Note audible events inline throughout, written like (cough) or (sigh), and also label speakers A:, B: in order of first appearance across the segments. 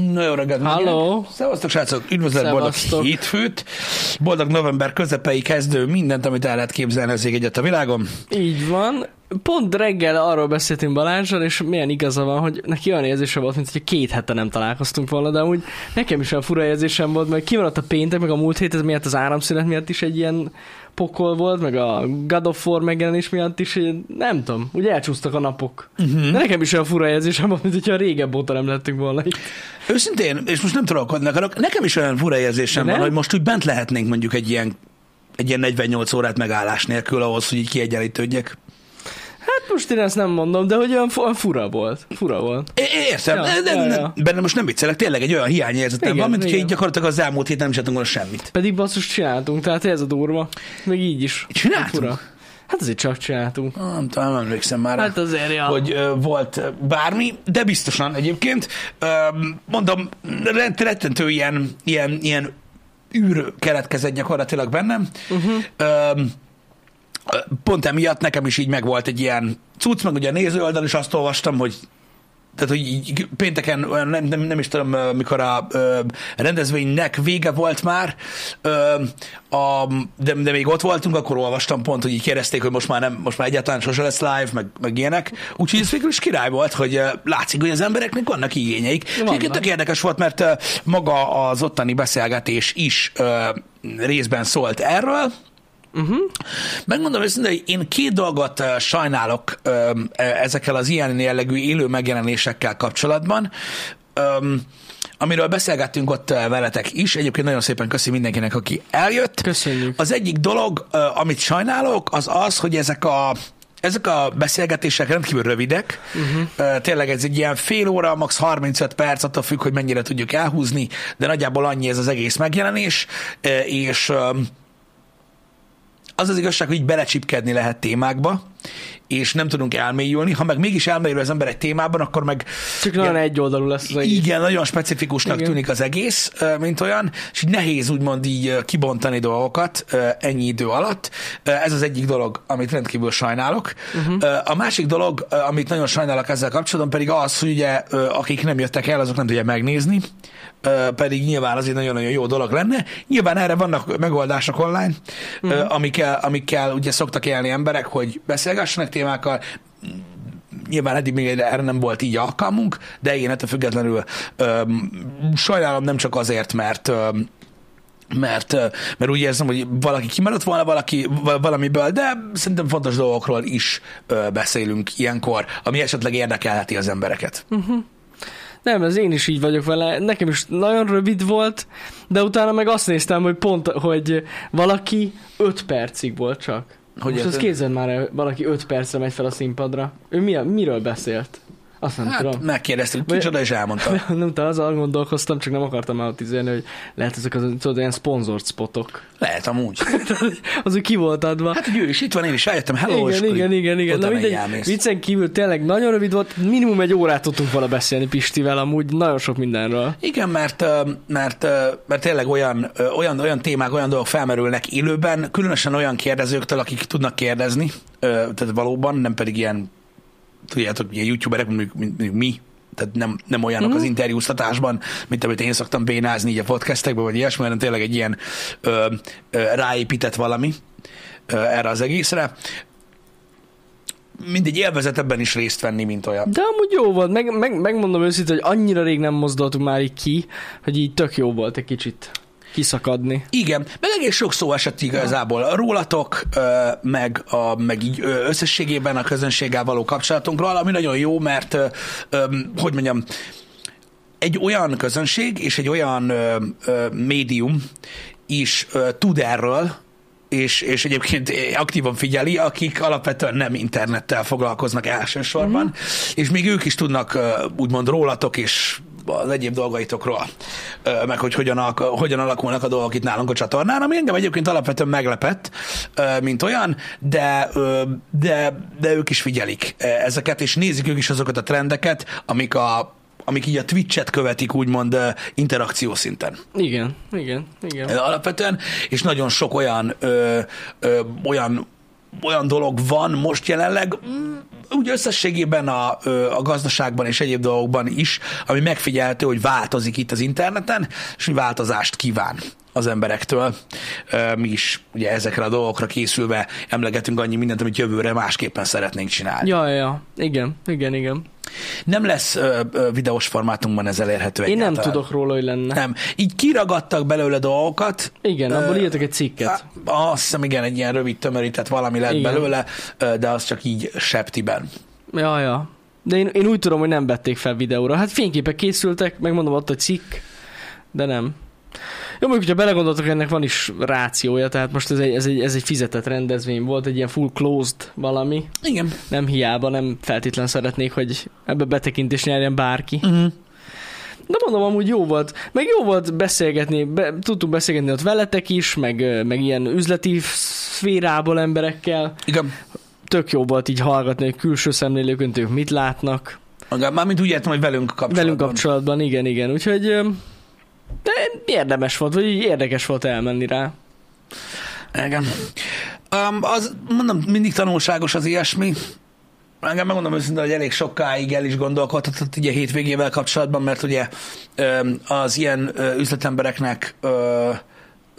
A: Nagyon reggelt
B: Halló.
A: Szevasztok, srácok! Üdvözlet, boldog hétfőt! Boldog november közepei kezdő mindent, amit el lehet képzelni az ég egyet a világon.
B: Így van. Pont reggel arról beszéltünk Balázsral, és milyen igaza van, hogy neki olyan érzése volt, mint hogy két hete nem találkoztunk volna, de úgy nekem is olyan fura érzésem volt, mert kimaradt a péntek, meg a múlt hét, ez miatt az áramszünet miatt is egy ilyen pokol volt, meg a God of War megjelenés miatt is, nem tudom, úgy elcsúsztak a napok. Uh-huh. De nekem is olyan fura érzésem volt, mint hogyha régebb óta nem lettünk volna itt.
A: Őszintén, és most nem trollkodni akarok, nekem is olyan fura érzésem van, hogy most úgy bent lehetnénk mondjuk egy ilyen, egy ilyen 48 órát megállás nélkül ahhoz, hogy így kiegyenlítődjek.
B: Hát most én ezt nem mondom, de hogy olyan olyan fura volt. Fura volt.
A: É, értem,
B: Ja,
A: de,
B: ja, ja.
A: benne most nem viccelek, tényleg egy olyan hiányérzetem
B: Igen,
A: van, mint hogy így gyakorlatilag az elmúlt héten nem csináltunk volna semmit.
B: Pedig basszus csináltunk, tehát ez a durva. Még így is.
A: Csináltunk?
B: Fura. Hát azért csak csináltunk.
A: Nem tudom, nem emlékszem már.
B: Hát azért, ja.
A: hogy ö, volt bármi, de biztosan egyébként. Ö, mondom, rett- rettentő ilyen, ilyen, ilyen űr keletkezett gyakorlatilag bennem. Uh-huh. Ö, pont emiatt nekem is így megvolt egy ilyen cucc, meg ugye a nézőoldalon is azt olvastam, hogy tehát, hogy így pénteken, olyan nem, nem, nem is tudom, mikor a ö, rendezvénynek vége volt már, ö, a, de, de még ott voltunk, akkor olvastam pont, hogy így kérdezték, hogy most már, nem, most már egyáltalán sose lesz live, meg, meg ilyenek. Úgyhogy ez végül is király volt, hogy látszik, hogy az embereknek vannak igényeik. És
B: Vannak.
A: egyébként tök érdekes volt, mert maga az ottani beszélgetés is ö, részben szólt erről,
B: Uh-huh.
A: Megmondom őszintén, hogy én két dolgot sajnálok ö, ezekkel az ilyen jellegű élő megjelenésekkel kapcsolatban. Öm, amiről beszélgettünk ott veletek is. Egyébként nagyon szépen köszi mindenkinek, aki eljött.
B: Köszönjük.
A: Az egyik dolog, amit sajnálok, az az, hogy ezek a ezek a beszélgetések rendkívül rövidek. Uh-huh. Tényleg ez egy ilyen fél óra, max. 35 perc, attól függ, hogy mennyire tudjuk elhúzni, de nagyjából annyi ez az egész megjelenés, és az az igazság, hogy így belecsipkedni lehet témákba, és nem tudunk elmélyülni. Ha meg mégis elmélyül az ember egy témában, akkor meg
B: Csak nagyon egy oldalú lesz az egész.
A: igen, nagyon specifikusnak
B: Igen.
A: tűnik az egész, mint olyan, és így nehéz úgymond így kibontani dolgokat ennyi idő alatt. Ez az egyik dolog, amit rendkívül sajnálok. Uh-huh. A másik dolog, amit nagyon sajnálok ezzel kapcsolatban, pedig az, hogy ugye akik nem jöttek el, azok nem tudják megnézni, pedig nyilván az egy nagyon-nagyon jó dolog lenne. Nyilván erre vannak megoldások online, uh-huh. amikkel, amikkel ugye szoktak élni emberek, hogy beszélgessenek témákkal, nyilván eddig még erre nem volt így alkalmunk, de én ettől függetlenül öm, sajnálom nem csak azért, mert öm, mert, mert úgy érzem, hogy valaki kimaradt volna valaki, val- valamiből, de szerintem fontos dolgokról is beszélünk ilyenkor, ami esetleg érdekelheti az embereket.
B: Nem, ez én is így vagyok vele. Nekem is nagyon rövid volt, de utána meg azt néztem, hogy pont, hogy valaki 5 percig volt csak.
A: Hogy
B: Most ezt képzeld már el, valaki 5 percre megy fel a színpadra. Ő mi, miről beszélt? Azt nem
A: Hát
B: tudom.
A: megkérdeztük,
B: Vagy-
A: kicsoda, és elmondta. (laughs)
B: Nem, nem tudom, azon gondolkoztam, csak nem akartam eltizélni, hogy lehet ezek az tudod, ilyen sponsored spotok.
A: Lehet amúgy. (laughs)
B: az ki volt adva.
A: Hát, hogy ő is itt van, én is eljöttem, hello,
B: igen, igen, igen, igen. Na mindegy, viccen kívül tényleg nagyon rövid volt, minimum egy órát tudtunk vala beszélni Pistivel, amúgy nagyon sok mindenről.
A: Igen, mert, mert, mert tényleg olyan, olyan, olyan témák, olyan dolgok felmerülnek élőben, különösen olyan kérdezőktől, akik tudnak kérdezni, tehát valóban, nem pedig ilyen, tudjátok, ilyen youtuberek, mondjuk, mint mi, tehát nem, nem olyanok mm. az interjúztatásban, mint amit én szoktam bénázni így a podcastekben, vagy ilyesmi, hanem tényleg egy ilyen ö, ö, ráépített valami ö, erre az egészre. Mindegy élvezet ebben is részt venni, mint olyan.
B: De amúgy jó volt, meg, meg, megmondom őszintén, hogy annyira rég nem mozdultunk már így ki, hogy így tök jó volt egy kicsit kiszakadni.
A: Igen, meg egész sok szó esett igazából rólatok, ö, meg, a, meg így összességében a közönséggel való kapcsolatunkról, ami nagyon jó, mert hogy mondjam, egy olyan közönség és egy olyan ö, ö, médium is ö, tud erről, és, és egyébként aktívan figyeli, akik alapvetően nem internettel foglalkoznak elsősorban, mm. és még ők is tudnak úgymond rólatok és az egyéb dolgaitokról, meg hogy hogyan, alak, hogyan alakulnak a dolgok itt nálunk a csatornán, ami engem egyébként alapvetően meglepett, mint olyan, de, de, de ők is figyelik ezeket, és nézik ők is azokat a trendeket, amik a amik így a Twitch-et követik, úgymond interakció szinten.
B: Igen, igen, igen.
A: Alapvetően, és nagyon sok olyan, ö, ö, olyan olyan dolog van most jelenleg, úgy összességében a, a gazdaságban és egyéb dolgokban is, ami megfigyelhető, hogy változik itt az interneten, és hogy változást kíván az emberektől. Mi is ugye ezekre a dolgokra készülve emlegetünk annyi mindent, amit jövőre másképpen szeretnénk csinálni.
B: Ja, ja, igen, igen, igen.
A: Nem lesz ö, ö, videós formátumban ez elérhető
B: Én nem
A: egyáltalán.
B: tudok róla, hogy lenne.
A: Nem. Így kiragadtak belőle dolgokat.
B: Igen, abból
A: Ö,
B: írtak egy cikket.
A: Á, Azt hiszem, igen, egy ilyen rövid tömörített valami lett
B: Igen.
A: belőle, ö, de az csak így septiben.
B: Ja, ja. De én, én úgy tudom, hogy nem vették fel videóra. Hát fényképek készültek, megmondom, ott a cikk, de nem. Jó, mondjuk, hogyha belegondoltok, ennek van is rációja, tehát most ez egy, ez, egy, ez egy fizetett rendezvény volt, egy ilyen full closed valami.
A: Igen.
B: Nem hiába, nem feltétlen szeretnék, hogy ebbe betekintést nyerjen bárki.
A: Uh-huh.
B: De mondom, amúgy jó volt. Meg jó volt beszélgetni, be, tudtunk beszélgetni ott veletek is, meg, meg ilyen üzleti szférából emberekkel.
A: Igen.
B: Tök jó volt így hallgatni, hogy külső szemlélőként ők mit látnak.
A: Igen. Mármint úgy értem, hogy velünk kapcsolatban.
B: Velünk kapcsolatban, igen, igen. Úgyhogy érdemes volt, vagy így érdekes volt elmenni rá.
A: Igen. Um, az, mondom, mindig tanulságos az ilyesmi. Engem megmondom őszintén, hogy elég sokáig el is gondolkodhatott ugye hétvégével kapcsolatban, mert ugye az ilyen üzletembereknek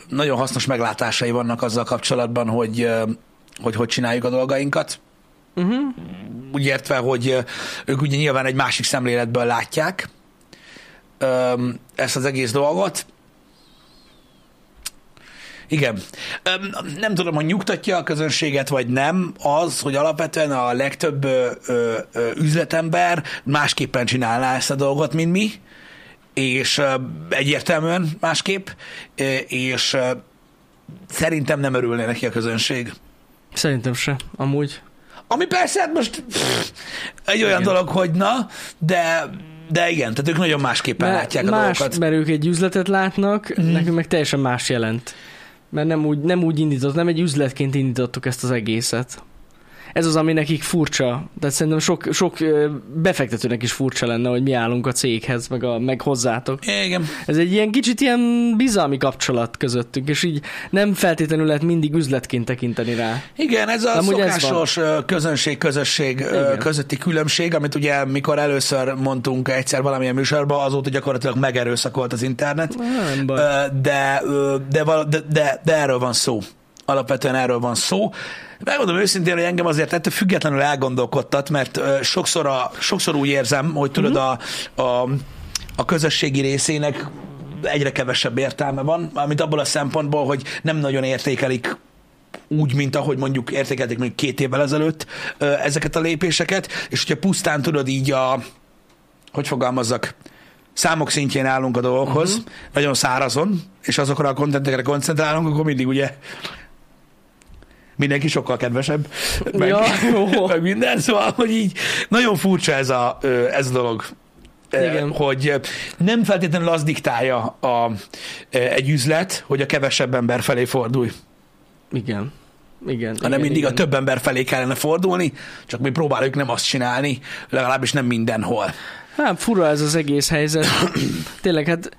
A: nagyon hasznos meglátásai vannak azzal kapcsolatban, hogy hogy, hogy csináljuk a dolgainkat.
B: Uh-huh.
A: Úgy értve, hogy ők ugye nyilván egy másik szemléletből látják ezt az egész dolgot. Igen. Nem tudom, hogy nyugtatja a közönséget, vagy nem, az, hogy alapvetően a legtöbb üzletember másképpen csinálná ezt a dolgot, mint mi, és egyértelműen másképp, és szerintem nem örülne neki a közönség.
B: Szerintem se, amúgy.
A: Ami persze, hát most pff, egy olyan
B: Igen.
A: dolog, hogy na, de, de igen, tehát ők nagyon másképpen
B: Mert
A: látják a
B: más,
A: dolgokat.
B: mert ők egy üzletet látnak, mm. nekünk meg teljesen más jelent. Mert nem úgy, nem úgy indított, nem egy üzletként indítottuk ezt az egészet. Ez az, ami nekik furcsa. Tehát szerintem sok, sok befektetőnek is furcsa lenne, hogy mi állunk a céghez, meg, a, meg hozzátok.
A: Igen.
B: Ez egy ilyen kicsit ilyen bizalmi kapcsolat közöttünk, és így nem feltétlenül lehet mindig üzletként tekinteni rá.
A: Igen, ez a
B: Amúgy ez
A: szokásos közönség-közösség
B: Igen.
A: közötti különbség, amit ugye mikor először mondtunk egyszer valamilyen műsorban, azóta gyakorlatilag megerőszakolt az internet,
B: Nem baj.
A: De, de, de, de, de erről van szó. Alapvetően erről van szó. Megmondom őszintén, hogy engem azért ettől függetlenül elgondolkodtat, mert sokszor, a, sokszor úgy érzem, hogy tudod, a, a, a közösségi részének egyre kevesebb értelme van, amit abból a szempontból, hogy nem nagyon értékelik úgy, mint ahogy mondjuk értékelték mondjuk két évvel ezelőtt ezeket a lépéseket, és hogyha pusztán tudod így a, hogy fogalmazzak, számok szintjén állunk a dolgokhoz, uh-huh. nagyon szárazon, és azokra a kontentekre koncentrálunk, akkor mindig ugye mindenki sokkal kedvesebb, meg,
B: Ja, jó. (laughs)
A: meg minden, szóval, hogy így nagyon furcsa ez a, ez a dolog.
B: Igen.
A: Hogy nem feltétlenül az diktálja a, egy üzlet, hogy a kevesebb ember felé fordulj,
B: Igen. Igen.
A: hanem
B: igen,
A: mindig
B: igen.
A: a több ember felé kellene fordulni, csak mi próbáljuk nem azt csinálni, legalábbis nem mindenhol.
B: Hát fura ez az egész helyzet. (clears throat) Tényleg, hát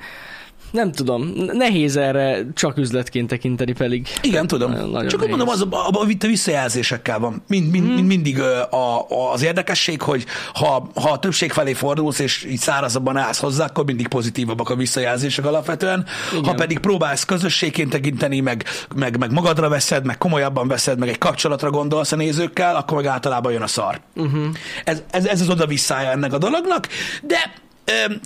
B: nem tudom, nehéz erre csak üzletként tekinteni pedig.
A: Igen, tudom.
B: Nagyon- nagyon
A: Csak úgy mondom, az
B: nehéz.
A: a, a, a visszajelzésekkel van. Mind, mind, mind, mindig a, a, az érdekesség, hogy ha, ha a többség felé fordulsz, és így szárazabban állsz hozzá, akkor mindig pozitívabbak a visszajelzések alapvetően.
B: Igen.
A: Ha pedig próbálsz közösségként tekinteni, meg, meg, meg magadra veszed, meg komolyabban veszed, meg egy kapcsolatra gondolsz a nézőkkel, akkor meg általában jön a szar. Uh-huh. Ez, ez, ez az oda-visszája ennek a dolognak, de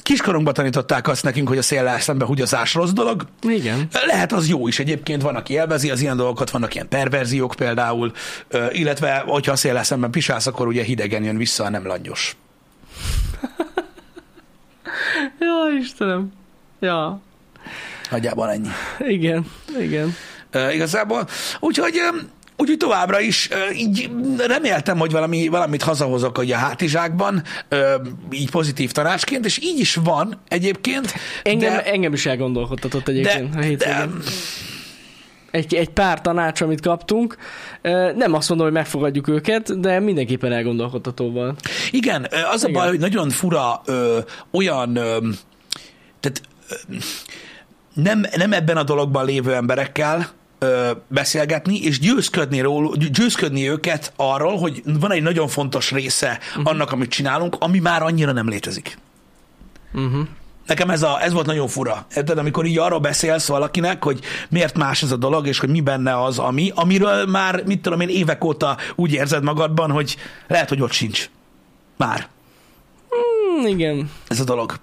A: kiskorunkban tanították azt nekünk, hogy a széllel szembe húgyazás rossz dolog,
B: Igen.
A: lehet az jó is egyébként, van, aki élvezi az ilyen dolgokat, vannak ilyen perverziók például, illetve, hogyha a széllel szemben pisálsz, akkor ugye hidegen jön vissza, nem langyos. (laughs)
B: Ja, Istenem. Ja,
A: Nagyjából ennyi.
B: igen, igen.
A: Ö, igazából. Úgyhogy ö, Úgyhogy továbbra is így reméltem, hogy valami, valamit hazahozok hogy a hátizsákban, így pozitív tanácsként, és így is van egyébként.
B: Engem,
A: de,
B: engem is elgondolkodtatott egyébként a
A: de, de,
B: hétvégén. Egy, egy pár tanács, amit kaptunk. Nem azt mondom, hogy megfogadjuk őket, de mindenképpen elgondolkodtató volt.
A: Igen, az a
B: Igen.
A: baj, hogy nagyon fura ö, olyan, ö, tehát ö, nem, nem ebben a dologban lévő emberekkel ö, beszélgetni, és győzködni, ról, győzködni őket arról, hogy van egy nagyon fontos része uh-huh. annak, amit csinálunk, ami már annyira nem létezik.
B: Uh-huh.
A: Nekem ez, a, ez volt nagyon fura. Érted, amikor így arról beszélsz valakinek, hogy miért más ez a dolog, és hogy mi benne az, ami, amiről már, mit tudom én, évek óta úgy érzed magadban, hogy lehet, hogy ott sincs. Már.
B: Mm, igen.
A: Ez a dolog.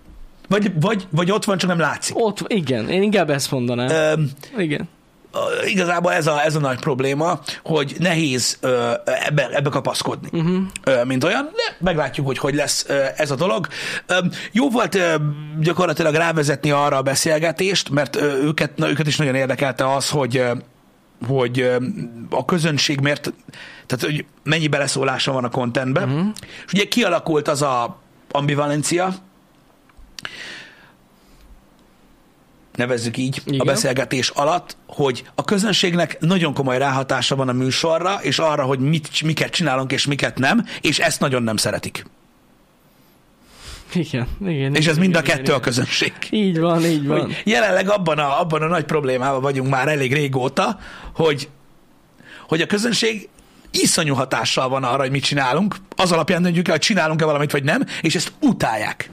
A: Vagy, vagy, vagy ott van, csak nem látszik.
B: Ott, igen. Én inkább ezt mondanám.
A: Öm,
B: igen.
A: Igazából ez a, ez a nagy probléma, hogy nehéz ö, ebbe, ebbe kapaszkodni, uh-huh. ö, mint olyan, de meglátjuk, hogy hogy lesz ö, ez a dolog. Ö, jó volt ö, gyakorlatilag rávezetni arra a beszélgetést, mert ö, őket, na, őket is nagyon érdekelte az, hogy ö, hogy ö, a közönség miért, tehát hogy mennyi beleszólása van a contentben. Uh-huh. És ugye kialakult az a ambivalencia, nevezzük így, Igen. a beszélgetés alatt, hogy a közönségnek nagyon komoly ráhatása van a műsorra, és arra, hogy mit, miket csinálunk, és miket nem, és ezt nagyon nem szeretik.
B: Igen, igen.
A: És ez
B: igen,
A: mind a kettő
B: igen.
A: a közönség.
B: Így van, így van.
A: Hogy jelenleg abban a, abban a nagy problémában vagyunk már elég régóta, hogy, hogy a közönség iszonyú hatással van arra, hogy mit csinálunk. Az alapján döntjük el, hogy csinálunk-e valamit, vagy nem, és ezt utálják.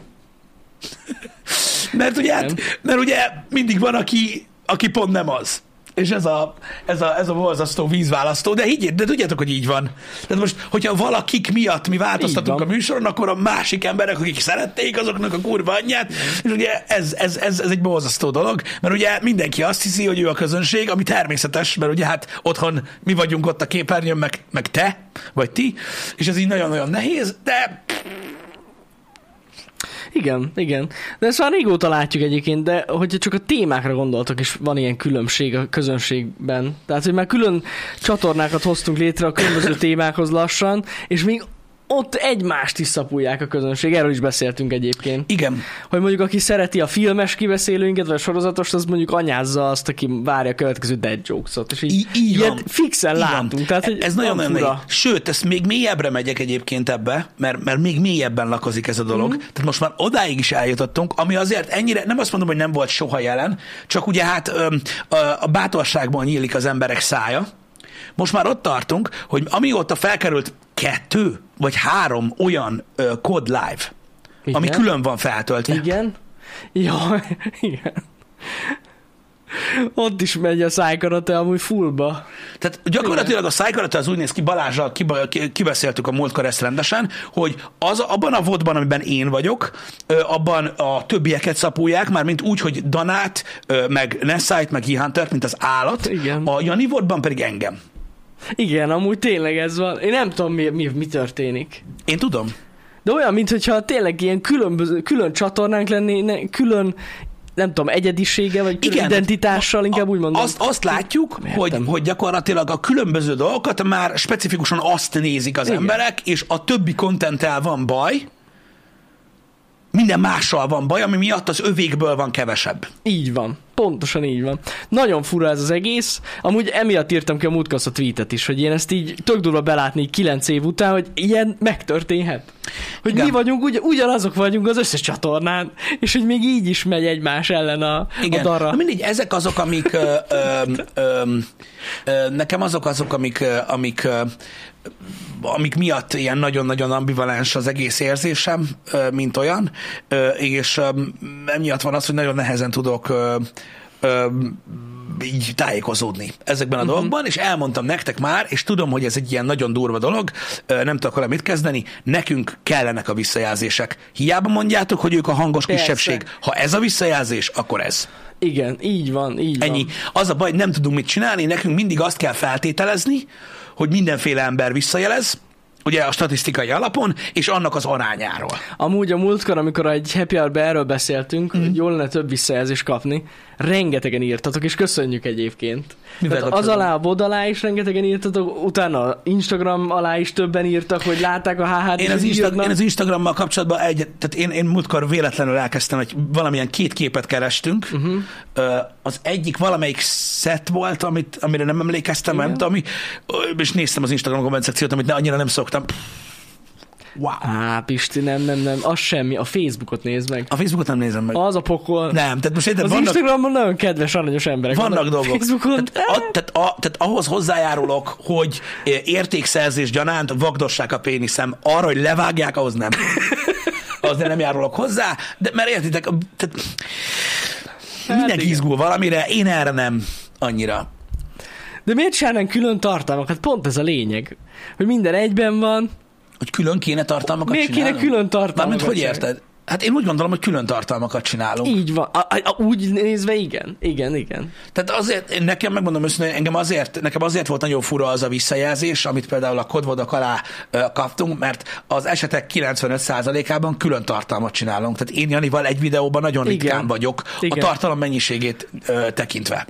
A: (laughs) mert, ugye, hát, mert ugye mindig van, aki, aki pont nem az. És ez a, ez a, ez a borzasztó vízválasztó, de higgyék, de tudjátok, hogy így van. Tehát most, hogyha valakik miatt mi változtatunk a műsoron, akkor a másik emberek, akik szerették, azoknak a kurva anyját, és ugye ez, ez, ez, ez egy borzasztó dolog, mert ugye mindenki azt hiszi, hogy ő a közönség, ami természetes, mert ugye hát otthon mi vagyunk ott a képernyőn, meg, meg te, vagy ti, és ez így nagyon-nagyon nehéz, de
B: Igen, igen. De ezt már régóta látjuk egyébként, de hogyha csak a témákra gondoltok, és van ilyen különbség a közönségben. Tehát, hogy már külön csatornákat hoztunk létre a különböző témákhoz lassan, és még ott egymást is szapulják a közönség. Erről is beszéltünk egyébként.
A: igen,
B: Hogy mondjuk aki szereti a filmes kibeszélőinket, vagy a sorozatos, az mondjuk anyázza azt, aki várja a következő dead jokes-ot. És így,
A: Í- így
B: ilyet
A: van.
B: fixen
A: Így van.
B: látunk. Tehát, hogy
A: ez nagyon
B: van
A: nagyon. Sőt, ezt még mélyebbre megyek egyébként ebbe, mert, mert még mélyebben lakozik ez a dolog.
B: Mhm.
A: Mm. Tehát most már odáig is eljutottunk, ami azért ennyire, nem azt mondom, hogy nem volt soha jelen, csak ugye hát a bátorságban nyílik az emberek szája. Most már ott tartunk, hogy amióta felkerült kettő vagy három olyan ö, Code Live,
B: Igen.
A: ami külön van feltöltve.
B: Igen. Jaj, (laughs) igen. Ott is megy a szájkarate amúgy fullba.
A: Tehát gyakorlatilag a szájkarate az úgy néz ki, Balázsral kibeszéltük a múltkor ezt rendesen, hogy az abban a vodban, amiben én vagyok, abban a többieket szapulják, már mint úgy, hogy Danát, meg Nessait, meg E-Huntert, mint az állat.
B: Igen.
A: A Jani vodban pedig engem.
B: Igen, amúgy tényleg ez van. Én nem tudom, mi, mi, mi történik.
A: Én tudom.
B: De olyan, mintha tényleg ilyen különböző, külön csatornánk lenné, ne, külön nem tudom, egyedisége, vagy
A: Igen.
B: identitással, inkább úgy mondom.
A: Azt, azt látjuk,
B: Értem.
A: hogy, hogy gyakorlatilag a különböző dolgokat már specifikusan azt nézik az
B: Igen.
A: emberek, és a többi kontenttel van baj, minden mással van baj, ami miatt az övékből van kevesebb.
B: Így van. Pontosan így van. Nagyon fura ez az egész. Amúgy emiatt írtam ki a múltkor azt a tweetet is, hogy én ezt így tök durva belátni így 9 év után, hogy ilyen megtörténhet. Hogy
A: Igen.
B: mi vagyunk, ugy, ugyanazok vagyunk az összes csatornán, és hogy még így is megy egymás ellen a,
A: Igen.
B: a darra.
A: Na mindegy, ezek azok, amik ö, ö, ö, ö, nekem azok azok, amik, amik ö, amik miatt ilyen nagyon-nagyon ambivalens az egész érzésem, mint olyan, és emiatt van az, hogy nagyon nehezen tudok így tájékozódni ezekben a uh-huh. dolgokban, és elmondtam nektek már, és tudom, hogy ez egy ilyen nagyon durva dolog, nem tudok vele mit kezdeni, nekünk kellenek a visszajelzések. Hiába mondjátok, hogy ők a hangos
B: Persze.
A: kisebbség. Ha ez a visszajelzés, akkor ez.
B: Igen, így van, így
A: Ennyi.
B: van.
A: Az a baj, nem tudunk mit csinálni, nekünk mindig azt kell feltételezni, hogy mindenféle ember visszajelez, ugye a statisztikai alapon, és annak az arányáról.
B: Amúgy a múltkor, amikor egy happy hour erről beszéltünk, mm. hogy jól lenne több visszajelzést kapni, rengetegen írtatok, és köszönjük egyébként.
A: Mivel
B: Tehát az alá, a bod alá is rengetegen írtatok, utána Instagram alá is többen írtak, hogy látták a HHD-t.
A: Én az, Insta- én az Instagrammal kapcsolatban egy, tehát én, én múltkor véletlenül elkezdtem, hogy valamilyen két képet kerestünk. Uh-huh. Az egyik valamelyik set volt, amit, amire nem emlékeztem, nem tudom, és néztem az Instagram komment szekciót, amit ne, annyira nem szoktam. Wow.
B: Á, Pisti, nem, nem, nem, az semmi. A Facebookot nézd meg.
A: A Facebookot nem nézem meg.
B: Az a pokol.
A: Nem, tehát most érted,
B: Az
A: vannak,
B: Instagramon nagyon kedves, aranyos emberek
A: vannak dolgok.
B: Facebookon.
A: Tehát, a, tehát, a, tehát ahhoz hozzájárulok, hogy értékszerzés gyanánt vagdossák a péniszem, arra, hogy levágják, ahhoz nem. (laughs) Az nem járulok hozzá, de mert értitek, tehát mindenki
B: Hát igen.
A: izgul valamire, én erre nem annyira.
B: De miért csinálnánk külön tartalmak? Hát pont ez a lényeg. Hogy minden egyben van.
A: Hogy külön kéne tartalmakat
B: Miért kéne
A: csinálnunk?
B: külön tartalmakat
A: Mármint hogy érted? Hát én úgy gondolom, hogy külön tartalmakat csinálunk.
B: Így van. A, a, úgy nézve igen. Igen, igen.
A: Tehát azért, én nekem megmondom őszintén, hogy engem azért, nekem azért volt nagyon fura az a visszajelzés, amit például a kodvodak alá ö, kaptunk, mert az esetek 95%-ában külön tartalmat csinálunk. Tehát én Janival egy videóban nagyon
B: Igen.
A: ritkán vagyok
B: Igen.
A: a tartalom mennyiségét ö, tekintve.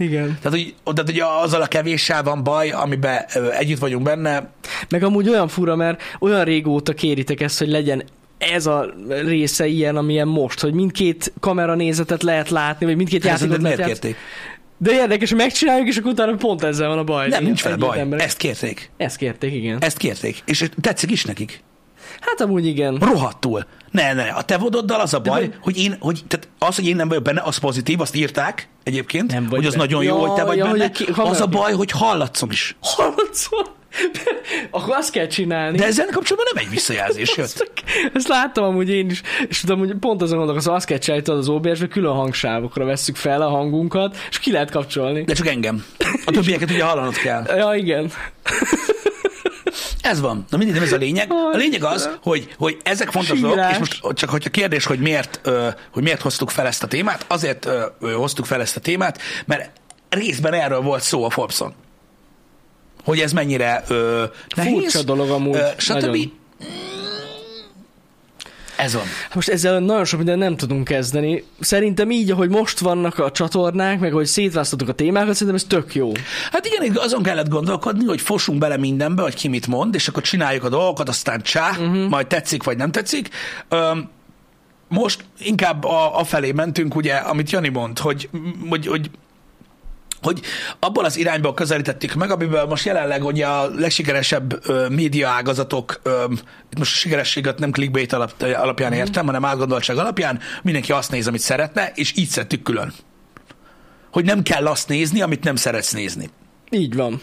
B: Igen.
A: Tehát, hogy, tehát, hogy azzal a kevéssel van baj, amiben együtt vagyunk benne,
B: Meg amúgy olyan fura, mert olyan régóta kéritek ezt, hogy legyen ez a része ilyen, amilyen most, hogy mindkét kamera nézetet lehet látni, vagy mindkét játékot
A: Szerinted
B: lehet
A: kérték?
B: De érdekes, hogy megcsináljuk, és akkor utána pont ezzel van a baj.
A: Nem, nincs vele baj.
B: emberek.
A: Ezt kérték.
B: Ezt kérték, igen.
A: Ezt kérték. És tetszik is nekik.
B: Hát amúgy igen.
A: Rohadtul. Ne, ne, a te vododdal az a baj,
B: hogy-
A: hogy én, hogy, tehát az, hogy én nem vagyok benne, az pozitív, azt írták egyébként,
B: Nem vagy
A: hogy az
B: benne.
A: nagyon jó,
B: Ja,
A: hogy te vagy
B: ja,
A: benne.
B: ki-
A: az a baj, hogy hallatszom is.
B: Harmadszor. (laughs) Akkor azt kell csinálni.
A: De ezzel kapcsolatban nem egy visszajelzés (laughs) jött.
B: Ezt, ezt láttam amúgy én is, és tudom, hogy pont azon gondolkozom, azt kell csinálni az OBS-be külön hangsávokra vesszük fel a hangunkat, és ki lehet kapcsolni.
A: De csak engem. A többieket ugye hallanod kell.
B: Ja, igen. (laughs)
A: Ez van. Na mindig nem ez a lényeg. A lényeg az, hogy, hogy ezek fontos dolgok, és most csak hogyha kérdés, hogy miért, hogy miért hoztuk fel ezt a témát, azért hoztuk fel ezt a témát, mert részben erről volt szó a Forbes-on. Hogy ez mennyire ö, nehéz.
B: Furcsa dolog amúgy,
A: Ö, stb.
B: nagyon.
A: Ez van.
B: Most ezzel nagyon sok mindent nem tudunk kezdeni. Szerintem így, ahogy most vannak a csatornák, meg ahogy szétválasztottuk a témákat, szerintem ez tök jó.
A: Hát igen, azon kellett gondolkodni, hogy fosunk bele mindenbe, hogy ki mit mond, és akkor csináljuk a dolgokat, aztán csá, uh-huh. majd tetszik, vagy nem tetszik. Öm, most inkább a, a felé mentünk, ugye, amit Jani mond, hogy, hogy, hogy hogy abból az irányból közelítettük meg, amiből most jelenleg ugye a legsikeresebb ö, média ágazatok, ö, itt most a sikerességet nem clickbait alap, alapján értem, hanem átgondoltság alapján, mindenki azt néz, amit szeretne, és így szedtük külön. Hogy nem kell azt nézni, amit nem szeretsz nézni.
B: Így van.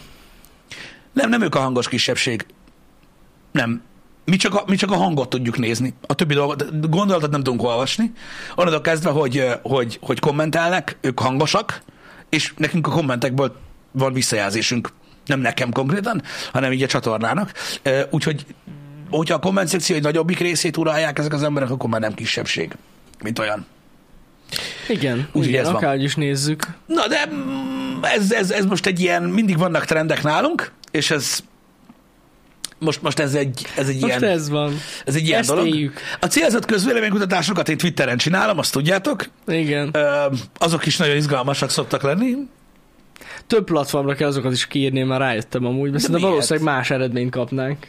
A: Nem, nem ők a hangos kisebbség. Nem. Mi csak, a, mi csak a hangot tudjuk nézni. A többi dolgot, gondolatot nem tudunk olvasni. Onnantól kezdve, hogy, hogy, hogy kommentelnek, ők hangosak, és nekünk a kommentekből van visszajelzésünk. Nem nekem konkrétan, hanem így a csatornának. Úgyhogy, hogyha a komment szekció egy nagyobbik részét uralják ezek az emberek, akkor már nem kisebbség, mint olyan.
B: Igen,
A: Úgyhogy
B: igen
A: ez
B: akárhogy is nézzük.
A: Na de ez, ez, ez most egy ilyen, mindig vannak trendek nálunk, és ez most, most ez egy, ez egy
B: Most
A: ilyen,
B: ez van.
A: ez egy ilyen
B: Ezt
A: dolog.
B: éljük.
A: A célzott közvéleménykutatásokat én Twitteren csinálom, azt tudjátok.
B: Igen.
A: Ö, azok is nagyon izgalmasak szoktak lenni.
B: Több platformra kell azokat is kiírni, már rájöttem amúgy, mert
A: miért?
B: valószínűleg más eredményt kapnánk.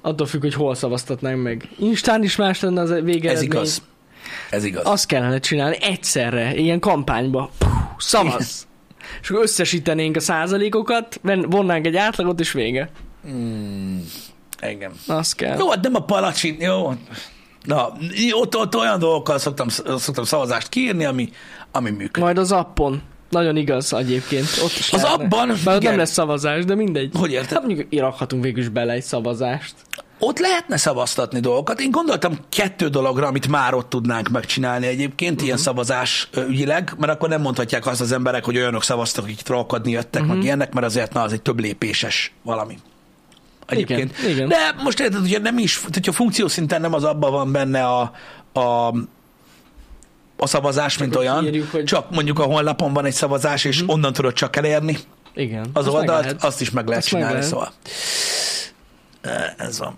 B: Attól függ, hogy hol szavaztatnánk meg. Instán is más lenne az végeredmény.
A: Ez igaz. Ez igaz.
B: Azt kellene csinálni egyszerre, ilyen kampányba. Puh, szavaz! És akkor összesítenénk a százalékokat, vonnánk egy átlagot, és vége.
A: Engem.
B: Az kell.
A: Jó, hát nem a palacsin, jó. Na, ott, ott olyan dolgokkal szoktam, szoktam szavazást kiírni, ami, ami működik.
B: Majd az appon. Nagyon igaz egyébként. Ott is
A: Az
B: lehetne.
A: appban,
B: Bár
A: igen.
B: nem lesz szavazás, de mindegy.
A: Hogy érted?
B: Hát mondjuk irakhatunk végül is bele egy szavazást.
A: Ott lehetne szavaztatni dolgokat. Én gondoltam kettő dologra, amit már ott tudnánk megcsinálni egyébként, uh-huh. ilyen szavazás ö, ügyileg, mert akkor nem mondhatják azt az emberek, hogy olyanok szavaztak, akik trollkodni jöttek, uh-huh. meg ilyenek, mert azért na, az egy több lépéses valami. Egyébként.
B: Igen, igen.
A: De most érted, hogy nem is, hogyha funkció szinten nem az abban van benne a, a a szavazás, mint
B: hogy
A: olyan,
B: kiírjuk, hogy-
A: csak mondjuk a honlapon van egy szavazás, és uh-huh. onnan tudod csak elérni
B: Igen.
A: az
B: meg
A: oldalt, azt is meg lehet
B: Azt meg
A: csinálni,
B: lehet.
A: szóval. Ez van.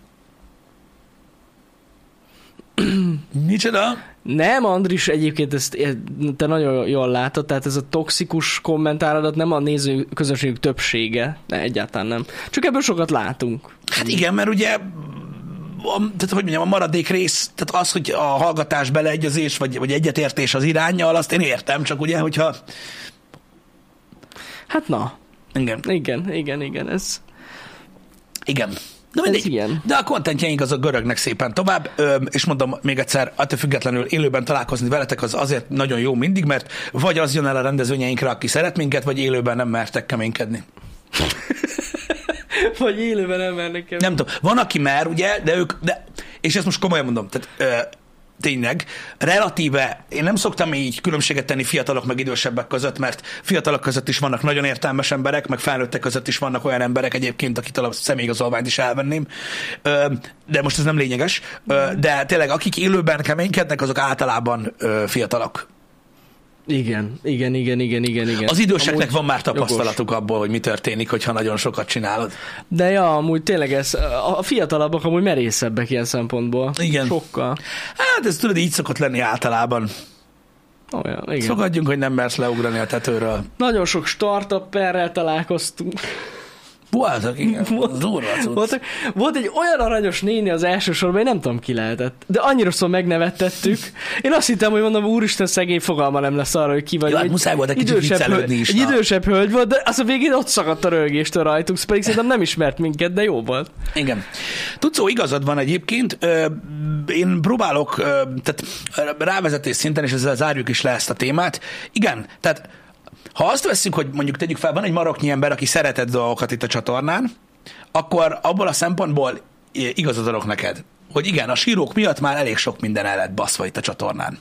A: (clears throat) Micsoda?
B: Nem, Andris, egyébként ezt te nagyon jól látod, tehát ez a toxikus kommentáradat nem a néző közönségük többsége, ne, egyáltalán nem. Csak ebből sokat látunk.
A: Hát igen, mert ugye a, tehát hogy mondjam, a maradék rész, tehát az, hogy a hallgatás beleegyezés, vagy, vagy egyetértés az irányjal, azt én értem, csak ugye, hogyha
B: Hát na,
A: igen,
B: igen, igen, igen, ez...
A: igen. De mindegy.
B: ilyen.
A: De a kontentjeink azok görögnek szépen tovább, és mondom még egyszer, attól függetlenül élőben találkozni veletek az azért nagyon jó mindig, mert vagy az jön el a rendezvényeinkre, aki szeret minket, vagy élőben nem mertek keménykedni. (laughs)
B: Vagy élőben nem mernek el.
A: Nem tudom, van, aki mer, ugye, de ők, de, és ezt most komolyan mondom, tehát tényleg, relatíve, én nem szoktam így különbséget tenni fiatalok meg idősebbek között, mert fiatalok között is vannak nagyon értelmes emberek, meg felnőttek között is vannak olyan emberek egyébként, akitől a személyigazolványt is elvenném, de most ez nem lényeges, de tényleg akik élőben keménykednek, azok általában fiatalok.
B: Igen, igen, igen, igen, igen, igen.
A: Az időseknek
B: Amúgy
A: van már
B: jogos.
A: tapasztalatuk abból, hogy mi történik, hogyha nagyon sokat csinálod.
B: De ja, amúgy tényleg ez, a fiatalabbak amúgy merészebbek ilyen szempontból.
A: Igen.
B: Sokkal.
A: Hát ez tudod, így szokott lenni általában.
B: Olyan, igen.
A: Fogadjunk, hogy nem mersz leugrani a tetőről.
B: Nagyon sok startupperrel találkoztunk.
A: Voltak, igen. (laughs)
B: Volt-
A: Durva cucc.
B: Volt, egy olyan aranyos néni az első sorban, én nem tudom ki lehetett, de annyira szó megnevettettük. Én azt hittem, hogy mondom, úristen szegény fogalma nem lesz arra, hogy ki vagy.
A: Jó, hát muszáj volt egy
B: idősebb hölgy-
A: is,
B: Egy idősebb hölgy volt, de az a végén ott szakadt a rögéstől rajtunk, pedig szerintem nem ismert minket, de jó volt.
A: Igen. Tudszó, igazad van egyébként. Én próbálok, tehát rávezetés szinten, és ezzel zárjuk is le ezt a témát. Igen, tehát ha azt veszünk, hogy mondjuk tegyük fel, van egy maroknyi ember, aki szeretett dolgokat itt a csatornán, akkor abból a szempontból igazad adok neked, hogy igen, a sírók miatt már elég sok minden el lett baszva itt a csatornán.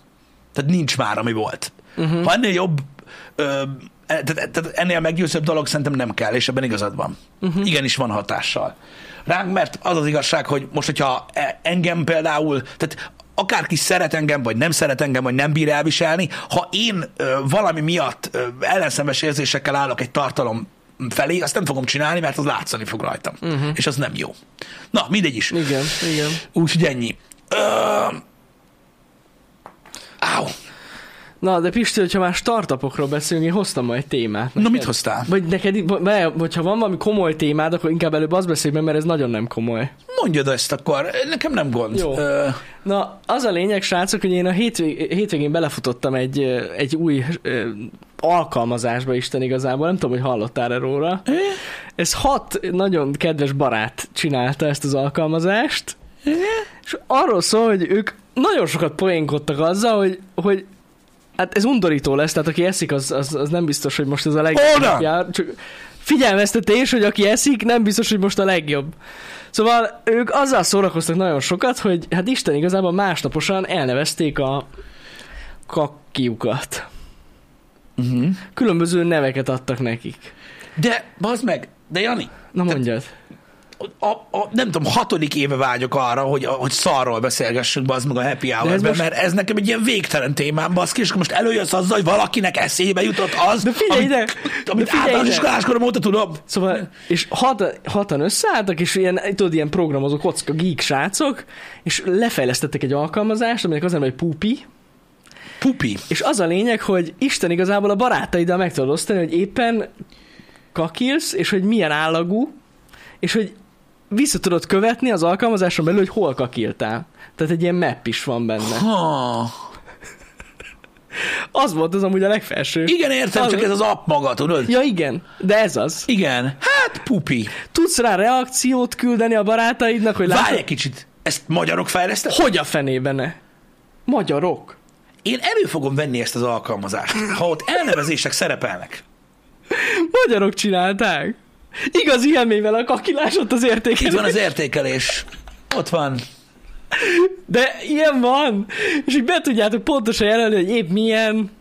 A: Tehát nincs már, ami volt. Uh-huh. Ha ennél jobb, ö, e- tehát, tehát ennél meggyőzőbb dolog szerintem nem kell, és ebben igazad van. Uh-huh. Igenis van hatással. Ránk, mert az az igazság, hogy most, hogyha e- engem például, tehát akárki szeret engem, vagy nem szeret engem, vagy nem bír elviselni, ha én ö, valami miatt ö, ellenszenves érzésekkel állok egy tartalom felé, azt nem fogom csinálni, mert az látszani fog rajtam. Uh-huh. És az nem jó. Na, mindegy is.
B: Igen, igen.
A: Úgyhogy ennyi. Ö... Áú.
B: Na, de Pisti, hogyha már startupokról beszélünk, én hoztam ma egy témát.
A: Na, mit hoztál?
B: Vagy neked, vagy, hogyha van valami komoly témád, akkor inkább előbb azt beszélj mert ez nagyon nem komoly.
A: Mondjad ezt akkor, nekem nem gond.
B: Jó.
A: Ö,
B: Na, az a lényeg, srácok, hogy én a hétvég, hétvégén belefutottam egy, egy új ö, alkalmazásba Isten igazából, nem tudom, hogy hallottál-e róla. Ez hat nagyon kedves barát csinálta ezt az alkalmazást, és arról szól, hogy ők nagyon sokat poénkodtak azzal, hogy, hogy hát ez undorító lesz, tehát aki eszik, az, az, az nem biztos, hogy most ez a legjobb. Napjár. Csak figyelmeztetés, hogy aki eszik, nem biztos, hogy most a legjobb. Szóval ők azzal szórakoztak nagyon sokat, hogy hát Isten igazából másnaposan elnevezték a kakkiukat.
A: uh-huh.
B: Különböző neveket adtak nekik.
A: De, bazd meg, de Jani,
B: Na mondjad.
A: A, a, nem tudom, hatodik éve vágyok arra, hogy, hogy szarról beszélgessünk, bazd meg a happy hour
B: ez most-
A: mert ez nekem egy ilyen végtelen témám, baszki, és akkor most előjössz azzal, hogy valakinek eszébe jutott az,
B: De figyelj
A: amit,
B: ide!
A: amit
B: De figyelj
A: általános iskoláskorom óta tudom.
B: Szóval, és hat, hatan összeálltak, és ilyen, tudod, ilyen programozó kocka geek srácok, és lefejlesztettek egy alkalmazást, aminek az a neve, hogy Pupi,
A: Pupi.
B: és az a lényeg, hogy Isten igazából a barátaiddal meg tudod osztani, hogy éppen kakilsz, és hogy milyen állagú, és hogy vissza tudod követni az alkalmazáson belül, hogy hol kakiltál. Tehát egy ilyen map is van benne.
A: Ha.
B: Az volt az amúgy a legfelső.
A: Igen, értem,
B: Az-
A: csak ez az app maga, tudod?
B: Ja igen, de ez az.
A: Igen. Hát, pupi.
B: Tudsz rá reakciót küldeni a barátaidnak, hogy
A: Várj
B: látod,
A: egy kicsit. Ezt magyarok fejlesztettek?
B: hogy a fenében ne? Magyarok.
A: Én elő fogom venni ezt az alkalmazást, ha ott elnevezések szerepelnek.
B: Magyarok csinálták. Igazi élményvel a kakilás ott az értékelés.
A: Itt van az értékelés. Ott van.
B: De ilyen van. És így be tudjátok pontosan jelölni, hogy épp milyen.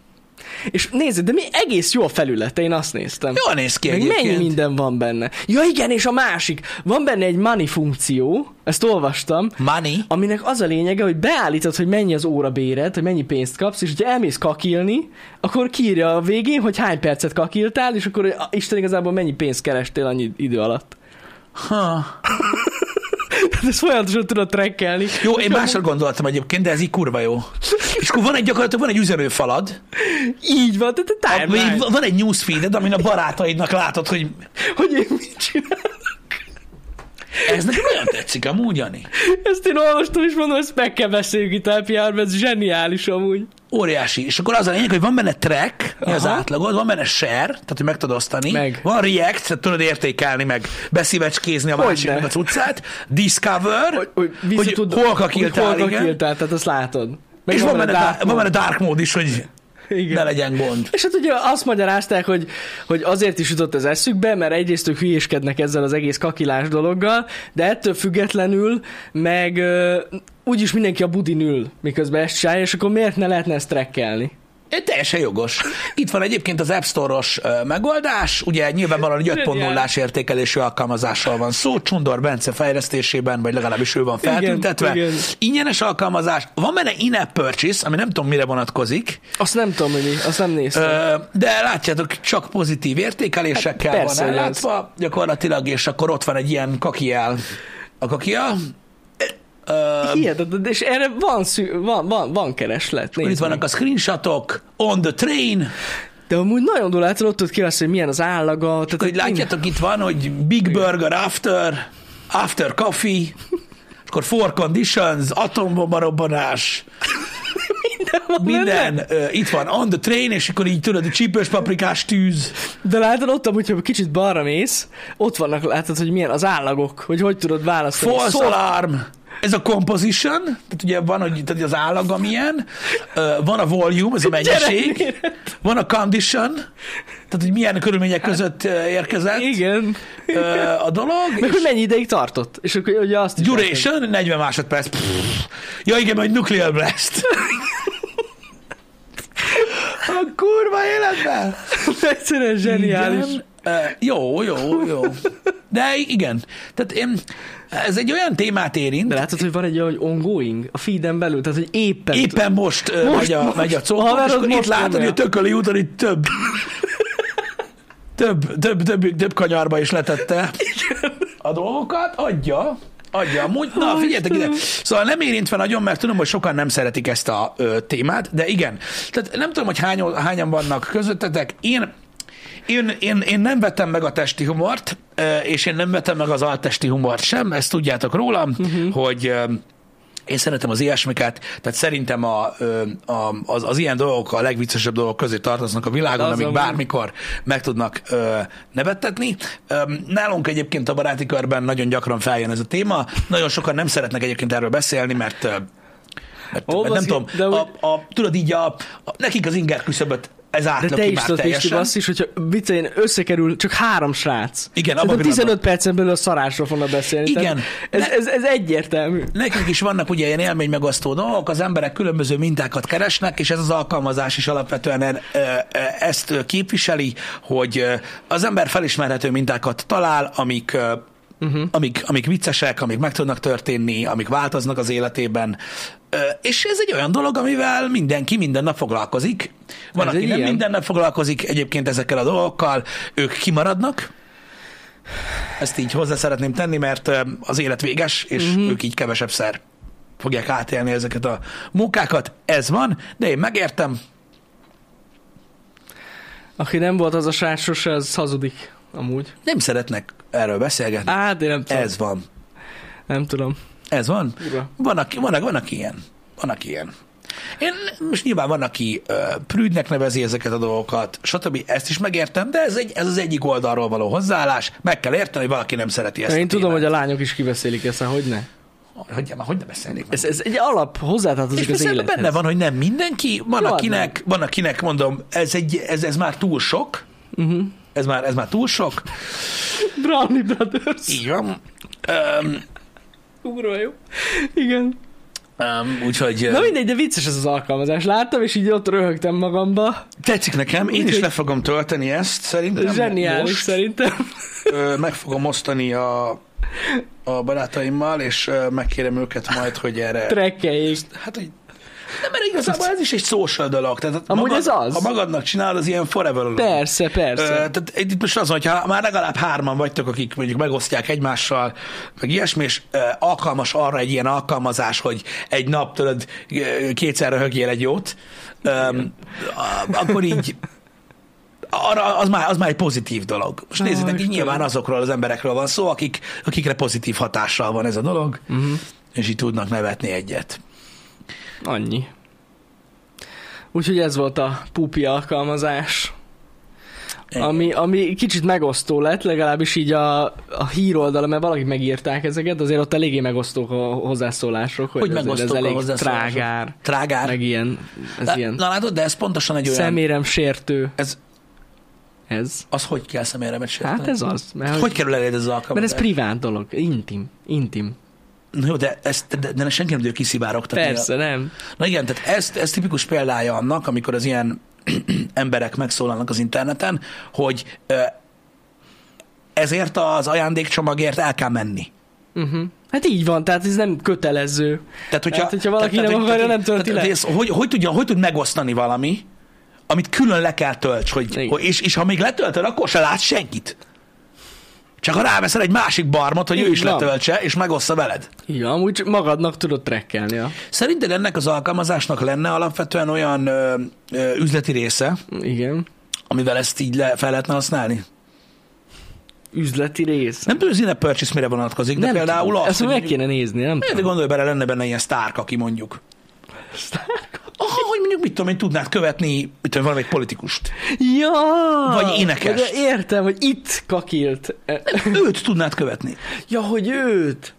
B: És nézzed, de mi egész jó a felülete, én azt néztem.
A: Jól néz ki
B: Meg mennyi minden van benne. Ja igen, és a másik. Van benne egy money funkció, ezt olvastam,
A: Money.
B: aminek az a lényege, hogy beállítod, hogy mennyi az órabéred, hogy mennyi pénzt kapsz, és hogyha elmész kakilni, akkor kiírja a végén, hogy hány percet kakiltál, és akkor Isten igazából mennyi pénzt kerestél annyi idő alatt.
A: Ha. (laughs) (laughs)
B: Ezt folyamatosan tudod trekkelni.
A: Jó, én másra gondoltam egyébként, de ez így kurva jó. És akkor van egy gyakorlatilag van egy üzenőfalad,
B: Így van, tehát
A: ami,
B: timeline.
A: van egy newsfeeded, amin a barátaidnak látod, hogy
B: Hogy én mit csinálok.
A: Ez nekem nagyon tetszik, amúgy, Jani.
B: Ezt én olvastam, és mondom, ezt meg kell beszéljük itt LPR-ben, ez zseniális amúgy.
A: Óriási. És akkor az a lényeg, hogy van benne track, mi az átlagod, van benne share, tehát hogy meg tudod osztani,
B: Meg.
A: van react, tehát tudod értékelni, meg beszívecskézni a másiknak a cuccát, discover,
B: Hogy, hogy,
A: hogy
B: tud,
A: hol
B: hogy
A: kakiltál,
B: hol
A: igen.
B: kakiltál, tehát azt látod. Meg
A: és van benne,
B: dark
A: dark, van benne dark mode is, hogy
B: Igen.
A: ne legyen gond.
B: És hát ugye azt magyarázták, hogy, hogy azért is jutott az eszükbe, mert egyrészt ők hülyéskednek ezzel az egész kakilás dologgal, de ettől függetlenül meg úgyis mindenki a budin ül, miközben ezt csinálja, és akkor miért ne lehetne ezt trekkelni?
A: Teljesen jogos. Itt van egyébként az App Store-os megoldás, ugye nyilvánvalóan egy 5.0-ás értékelésű alkalmazással van szó, Csundor Bence fejlesztésében, vagy legalábbis ő van
B: Igen,
A: feltüntetve.
B: igen.
A: Ingyenes alkalmazás, van benne in-app purchase, ami nem tudom mire vonatkozik,
B: Azt nem tudom, hogy mi, azt nem néztem.
A: De látjátok, csak pozitív értékelésekkel
B: Hát
A: van
B: persze, hogy
A: ellátva gyakorlatilag, és akkor ott van egy ilyen kakiel. A kakia, Ö,
B: Hihetetlen, és erre van, szü- van, van, van kereslet.
A: itt
B: nézd
A: vannak
B: meg.
A: a screenshotok, on the train,
B: De amúgy nagyon duráltan ott tudod ki azt, hogy milyen az állaga. Tehát,
A: hogy látjátok, itt van, hogy Big Burger After, After Coffee, akkor Four Conditions, atombomba robbanás, (laughs) minden, ö, itt van on the train, és akkor így tudod, hogy csípős paprikás tűz.
B: De látod ott, hogyha kicsit balra mész, ott vannak, látod, hogy milyen az állagok, hogy hogy tudod választani.
A: False
B: Szóval-
A: alarm. Ez a composition, tehát ugye van, hogy tehát az állag, amilyen, van a volume, ez a mennyiség, van a condition, tehát hogy milyen körülmények között érkezett
B: Igen.
A: a dolog,
B: Meg
A: és
B: hogy mennyi ideig tartott. És akkor ugye azt
A: duration 40 másodperc. Pff. Ja igen, hogy nuclear blast. (laughs) A kurva életben!
B: Egyszerűen zseniális.
A: Igen. Ö, jó, jó, jó. De igen, tehát én, ez egy olyan témát érint,
B: De látod, hogy van egy olyan, ongoing a feeden belül, tehát hogy éppen...
A: Éppen most, most megy a,
B: most.
A: megy a
B: haverod
A: és akkor itt látod, hogy a tököli úton itt több. több, több, több, több kanyarba is letette a dolgokat, adja, adja. Amúgy, na figyeljetek ide. Szóval nem érintve nagyon, mert tudom, hogy sokan nem szeretik ezt a ö, témát, de igen. Tehát nem tudom, hogy hány, hányan vannak közöttetek. Én én, én, én nem vettem meg a testi humort, és én nem vettem meg az altesti humort sem, ezt tudjátok rólam, uh-huh. hogy én szeretem az ilyesmiket, tehát szerintem a, a, az, az ilyen dolgok a legviccesebb dolgok közé tartoznak a világon,
B: Az
A: amik bármikor meg tudnak ö, nevettetni. Ö, nálunk egyébként a baráti körben nagyon gyakran feljön ez a téma. Nagyon sokan nem szeretnek egyébként erről beszélni, mert, mert,
B: Ó,
A: mert nem tudom,
B: de
A: a, a, tudod így a, a, nekik az inger küszöböt ez
B: De
A: átlöki
B: te is tudod, Pisti, basszus, hogyha vicceljen, összekerül csak három srác.
A: Igen, abban a
B: Szerintem 15
A: pillanatban.
B: percen belül a szarásról fognak beszélni.
A: Igen.
B: Ez,
A: De-
B: ez, ez, egyértelmű.
A: Nekünk is vannak ugye ilyen élménymegosztó dolgok, az emberek különböző mintákat keresnek, és ez az alkalmazás is alapvetően e- e- ezt képviseli, hogy az ember felismerhető mintákat talál, amik uh-huh. amik, amik viccesek, amik meg tudnak történni, amik változnak az életében, és ez egy olyan dolog, amivel mindenki minden nap foglalkozik. Van,
B: Ez
A: aki nem
B: ilyen.
A: minden nap foglalkozik egyébként ezekkel a dolgokkal, ők kimaradnak, ezt így hozzá szeretném tenni, mert az élet véges, és uh-huh. ők így kevesebb szer fogják átélni ezeket a munkákat. Ez van, de én megértem.
B: Aki nem volt az a srác sose, az hazudik. Amúgy.
A: Nem szeretnek erről beszélgetni.
B: Á, de nem tudom.
A: Ez van.
B: Nem tudom.
A: Ez van.
B: Ura.
A: Van, aki, van, van, aki ilyen. Van, aki ilyen. Én most nyilván van, aki ö, prűdnek nevezi ezeket a dolgokat, stb. Ezt is megértem, de ez, egy, ez az egyik oldalról való hozzáállás. Meg kell érteni, hogy valaki nem szereti ezt
B: Én
A: a
B: tudom, hogy
A: témát.
B: a lányok is kibeszélik ezt, hogy ne.
A: Hogy, hogy ne beszélnék meg?
B: Ez, ez egy alap, hozzátartozik az élethez.
A: benne van, hogy nem mindenki, van
B: Jó,
A: akinek, van akinek mondom, ez, egy, ez, ez már túl sok, uh-huh. ez, már, ez már túl sok,
B: Brownie Brothers.
A: így van. Um,
B: Úrva jó. Igen.
A: um, úgyhogy
B: Na mindegy, de vicces ez az alkalmazás. Láttam, és így ott röhögtem magamba.
A: tetszik nekem, én is le fogom tölteni ezt, szerintem
B: Zseniális
A: most.
B: szerintem.
A: Ö, meg fogom osztani a, a barátaimmal, és megkérem őket majd, hogy erre...
B: Trekkeljék.
A: Hát, hogy nem, mert igazából ez is egy social dolog. Tehát
B: Amúgy ez az.
A: Ha magadnak csinálod, az ilyen forever alone.
B: Persze, persze.
A: Ö, tehát itt most az, hogyha már legalább hárman vagytok, akik mondjuk megosztják egymással, meg ilyesmi, és ö, alkalmas arra egy ilyen alkalmazás, hogy egy nap ö, kétszer röhögjél egy jót, ö, akkor így arra az már, az már egy pozitív dolog. Most nézzétek, így nyilván azokról az emberekről van szó, akik, akikre pozitív hatással van ez a dolog,
B: Uh-huh.
A: és így tudnak nevetni egyet.
B: Annyi. Úgyhogy ez volt a pupi alkalmazás.
A: Ennyi.
B: Ami, ami kicsit megosztó lett, legalábbis így a, a híroldala, mert valaki megírták ezeket, azért ott eléggé megosztók a hozzászólások, hogy,
A: Hogy megosztók
B: ez
A: a
B: elég
A: hozzászólások?
B: trágár,
A: Trágár.
B: meg ilyen, ez
A: de,
B: ilyen
A: Na látod, de ez pontosan egy olyan...
B: szemérem sértő.
A: Ez,
B: Ez.
A: az hogy kell személyemet sérteni?
B: Hát ez az. Mert,
A: Hogy,
B: hogy,
A: kerül eléd ez az alkalmazás?
B: mert ez privát dolog, intim, intim.
A: Na Jó, de, ezt, de, de senki nem tudja kiszivárogtatni.
B: Persze, nem.
A: Na igen, tehát ez, ez tipikus példája annak, amikor az ilyen (clears throat) emberek megszólalnak az interneten, hogy ezért az ajándékcsomagért el kell menni.
B: Uh-huh. Hát így van, tehát ez nem kötelező.
A: Tehát, hogyha,
B: Hát, hogyha valaki nem
A: hogy-
B: akarja, nem tölti
A: tehát,
B: le.
A: ez, hogy, hogy, tudja, hogy tud megosztani valami, amit külön le kell tölts, hogy, hogy és, és ha még letöltöd, akkor se látsz senkit. Csak ha ráveszel egy másik barmot, hogy ő is
B: van.
A: letöltse, és megossza veled.
B: Van, amúgy magadnak tudod trekkelni. Ja.
A: Szerinted ennek az alkalmazásnak lenne alapvetően olyan ö, ö, üzleti része,
B: Igen.
A: amivel ezt így le, fel lehetne használni?
B: Üzleti rész.
A: Nem tudom, az in purchase mire vonatkozik, de
B: nem
A: például
B: tudom.
A: az,
B: Ezt
A: hogy
B: meg kéne nézni, nem
A: de
B: tudom.
A: gondolj bele, lenne benne ilyen sztárk, aki mondjuk. Aha, hogy mondjuk mit tudom én, tudnád követni, mit tudom, valamelyik politikust.
B: Ja!
A: Vagy énekes.
B: De értem, hogy itt kakilt.
A: Őt tudnád követni.
B: Ja, hogy őt.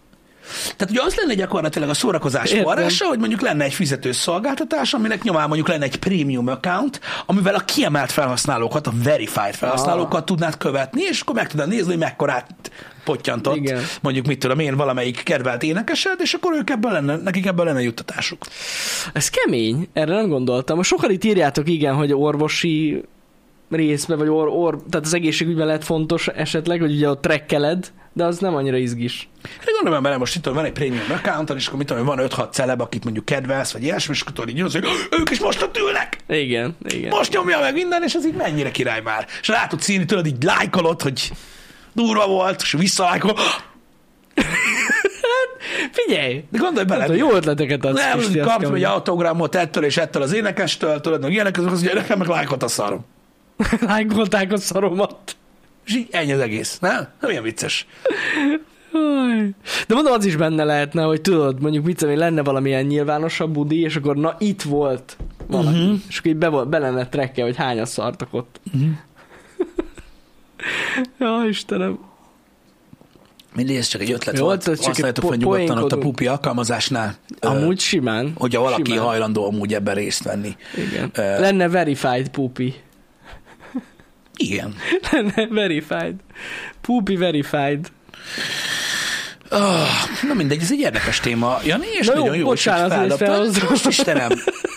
A: Tehát ugye az lenne gyakorlatilag a szórakozás
B: Értem.
A: forrása, hogy mondjuk lenne egy fizetős szolgáltatás, aminek nyomán mondjuk lenne egy premium account, amivel a kiemelt felhasználókat, a verified felhasználókat tudnád követni, és akkor meg tudnád nézni, hogy mekkorát pottyantott,
B: Igen.
A: mondjuk mit tudom én, valamelyik kedvelt énekesed, és akkor ők ebből lenne, nekik ebből lenne juttatásuk.
B: Ez kemény, erre nem gondoltam. Sokan itt írjátok, igen, hogy orvosi részbe, vagy or, or, tehát az egészségügyben lehet fontos esetleg, hogy ugye ott trekkeled, de az nem annyira izgis.
A: Hát gondolom bele, most itt van egy premium account és akkor mit tudom, van 5-6 celeb, akit mondjuk kedvelsz, vagy ilyesmi, és akkor így hogy ők is most ott ülnek,
B: Igen, igen.
A: most nyomja meg minden, és ez így mennyire király már. És rá tudsz írni, tudod, így lájkolod, hogy durva volt, és visszalájkol.
B: Figyelj!
A: De gondolj bele,
B: Hát, jó ötleteket adsz,
A: nem,
B: Pisti, kell
A: egy autogramot ettől és ettől az énekestől, tudod, meg ilyenek, azok az, nekem meg lájkot a szarom. (laughs)
B: Lájkolták a szaromat.
A: És így ennyi az egész. Nem? Nem ilyen vicces.
B: De mondom, az is benne lehetne, hogy tudod, mondjuk mit tudom lenne valamilyen nyilvánosabb budi, és akkor na itt volt valaki,
A: Mhm.
B: uh-huh. és akkor így be, be lenne trekke, hogy hányan szartak ott.
A: Mhm.
B: Ja, Istenem.
A: Mindig ez csak egy ötlet
B: Jó,
A: volt.
B: csak
A: Használjátok
B: po-
A: fel nyugodtan ott a pupi alkalmazásnál, ö,
B: Amúgy simán.
A: hogyha valaki
B: simán.
A: hajlandó amúgy ebben részt venni.
B: Igen.
A: Ö,
B: Lenne verified pupi.
A: Igen. (laughs)
B: Lenne verified. Pupi verified.
A: Oh, na mindegy, ez egy érdekes téma, Jani, és
B: Na jó,
A: nagyon jó,
B: bocsánat,
A: hogy
B: hogy.
A: Most Istenem. (laughs)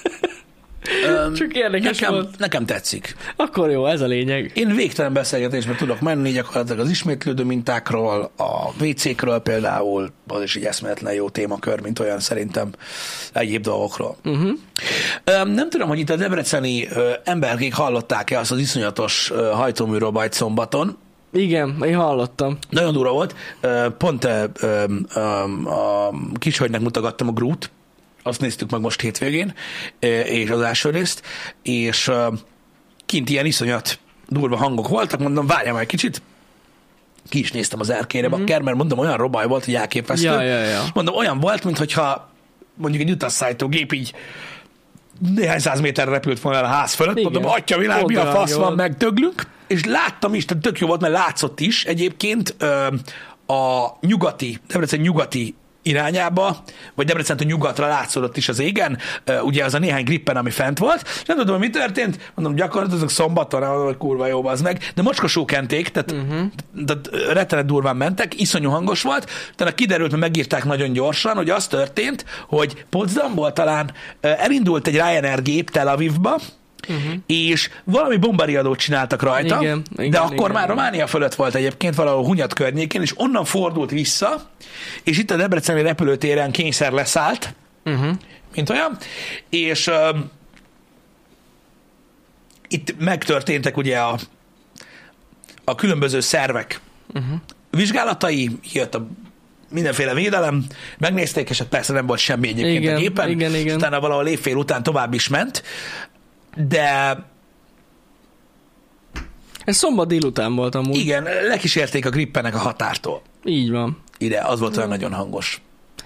A: Öm,
B: Csak érdekes
A: nekem,
B: volt.
A: nekem tetszik.
B: Akkor jó, ez a lényeg.
A: Én végtelen beszélgetésben tudok menni gyakorlatilag az ismétlődő mintákról, a WC-kről például, az is egy eszméletlen jó témakör, mint olyan szerintem egyéb dolgokról.
B: Uh-huh.
A: Öm, Nem tudom, hogy itt a debreceni ö, emberkék hallották-e azt az iszonyatos ö, hajtóműrobajt szombaton,
B: Igen, én hallottam.
A: nagyon durva volt. Pont ö, ö, a kishölgynek mutogattam a grút, azt néztük meg most hétvégén, ö, és az első részt, és ö, kint ilyen iszonyat durva hangok voltak, mondom, várjál már egy kicsit, ki is néztem az erkére, mm-hmm. bakker, mert mondom, olyan robaj volt, hogy elképesztő.
B: Ja, ja, ja.
A: Mondom, olyan volt, mintha mondjuk egy utasszállítógép így néhány száz méterre repült volna el a ház fölött,
B: Igen.
A: mondom, atya világ, mi a fasz van,
B: volt.
A: meg döglünk, és láttam is, tehát tök jó volt, mert látszott is egyébként a nyugati, Debrecen nyugati irányába, vagy Debrecentől nyugatra látszódott is az égen, ugye az a néhány grippen, ami fent volt, és nem tudom, mi történt, mondom, gyakorlatilag szombaton, mondom, hogy kurva jó az meg, de mocskosó kenték, tehát, uh-huh. tehát rettenet durván mentek, iszonyú hangos volt, utána kiderült, mert megírták nagyon gyorsan, hogy az történt, hogy Potsdamból talán elindult egy Ryanair gép Tel Avivba, Uh-huh. és valami bombariadót csináltak rajta,
B: Igen, igen,
A: de akkor
B: igen,
A: már
B: igen.
A: Románia fölött volt egyébként valahol Hunyad környékén, és onnan fordult vissza, és itt a Debreceni repülőtéren kényszer leszállt,
B: Uh-huh.
A: mint olyan, és uh, itt megtörténtek ugye a, a különböző szervek uh-huh. vizsgálatai, jött a mindenféle védelem, megnézték, és hát persze nem volt semmi egyébként
B: Igen,
A: a gépen,
B: igen, igen.
A: és utána valahol évfél után tovább is ment, de
B: Ez szombat délután volt amúgy.
A: Igen, lekísérték a grippenek a határtól.
B: Így van.
A: Ide, az volt olyan nagyon hangos.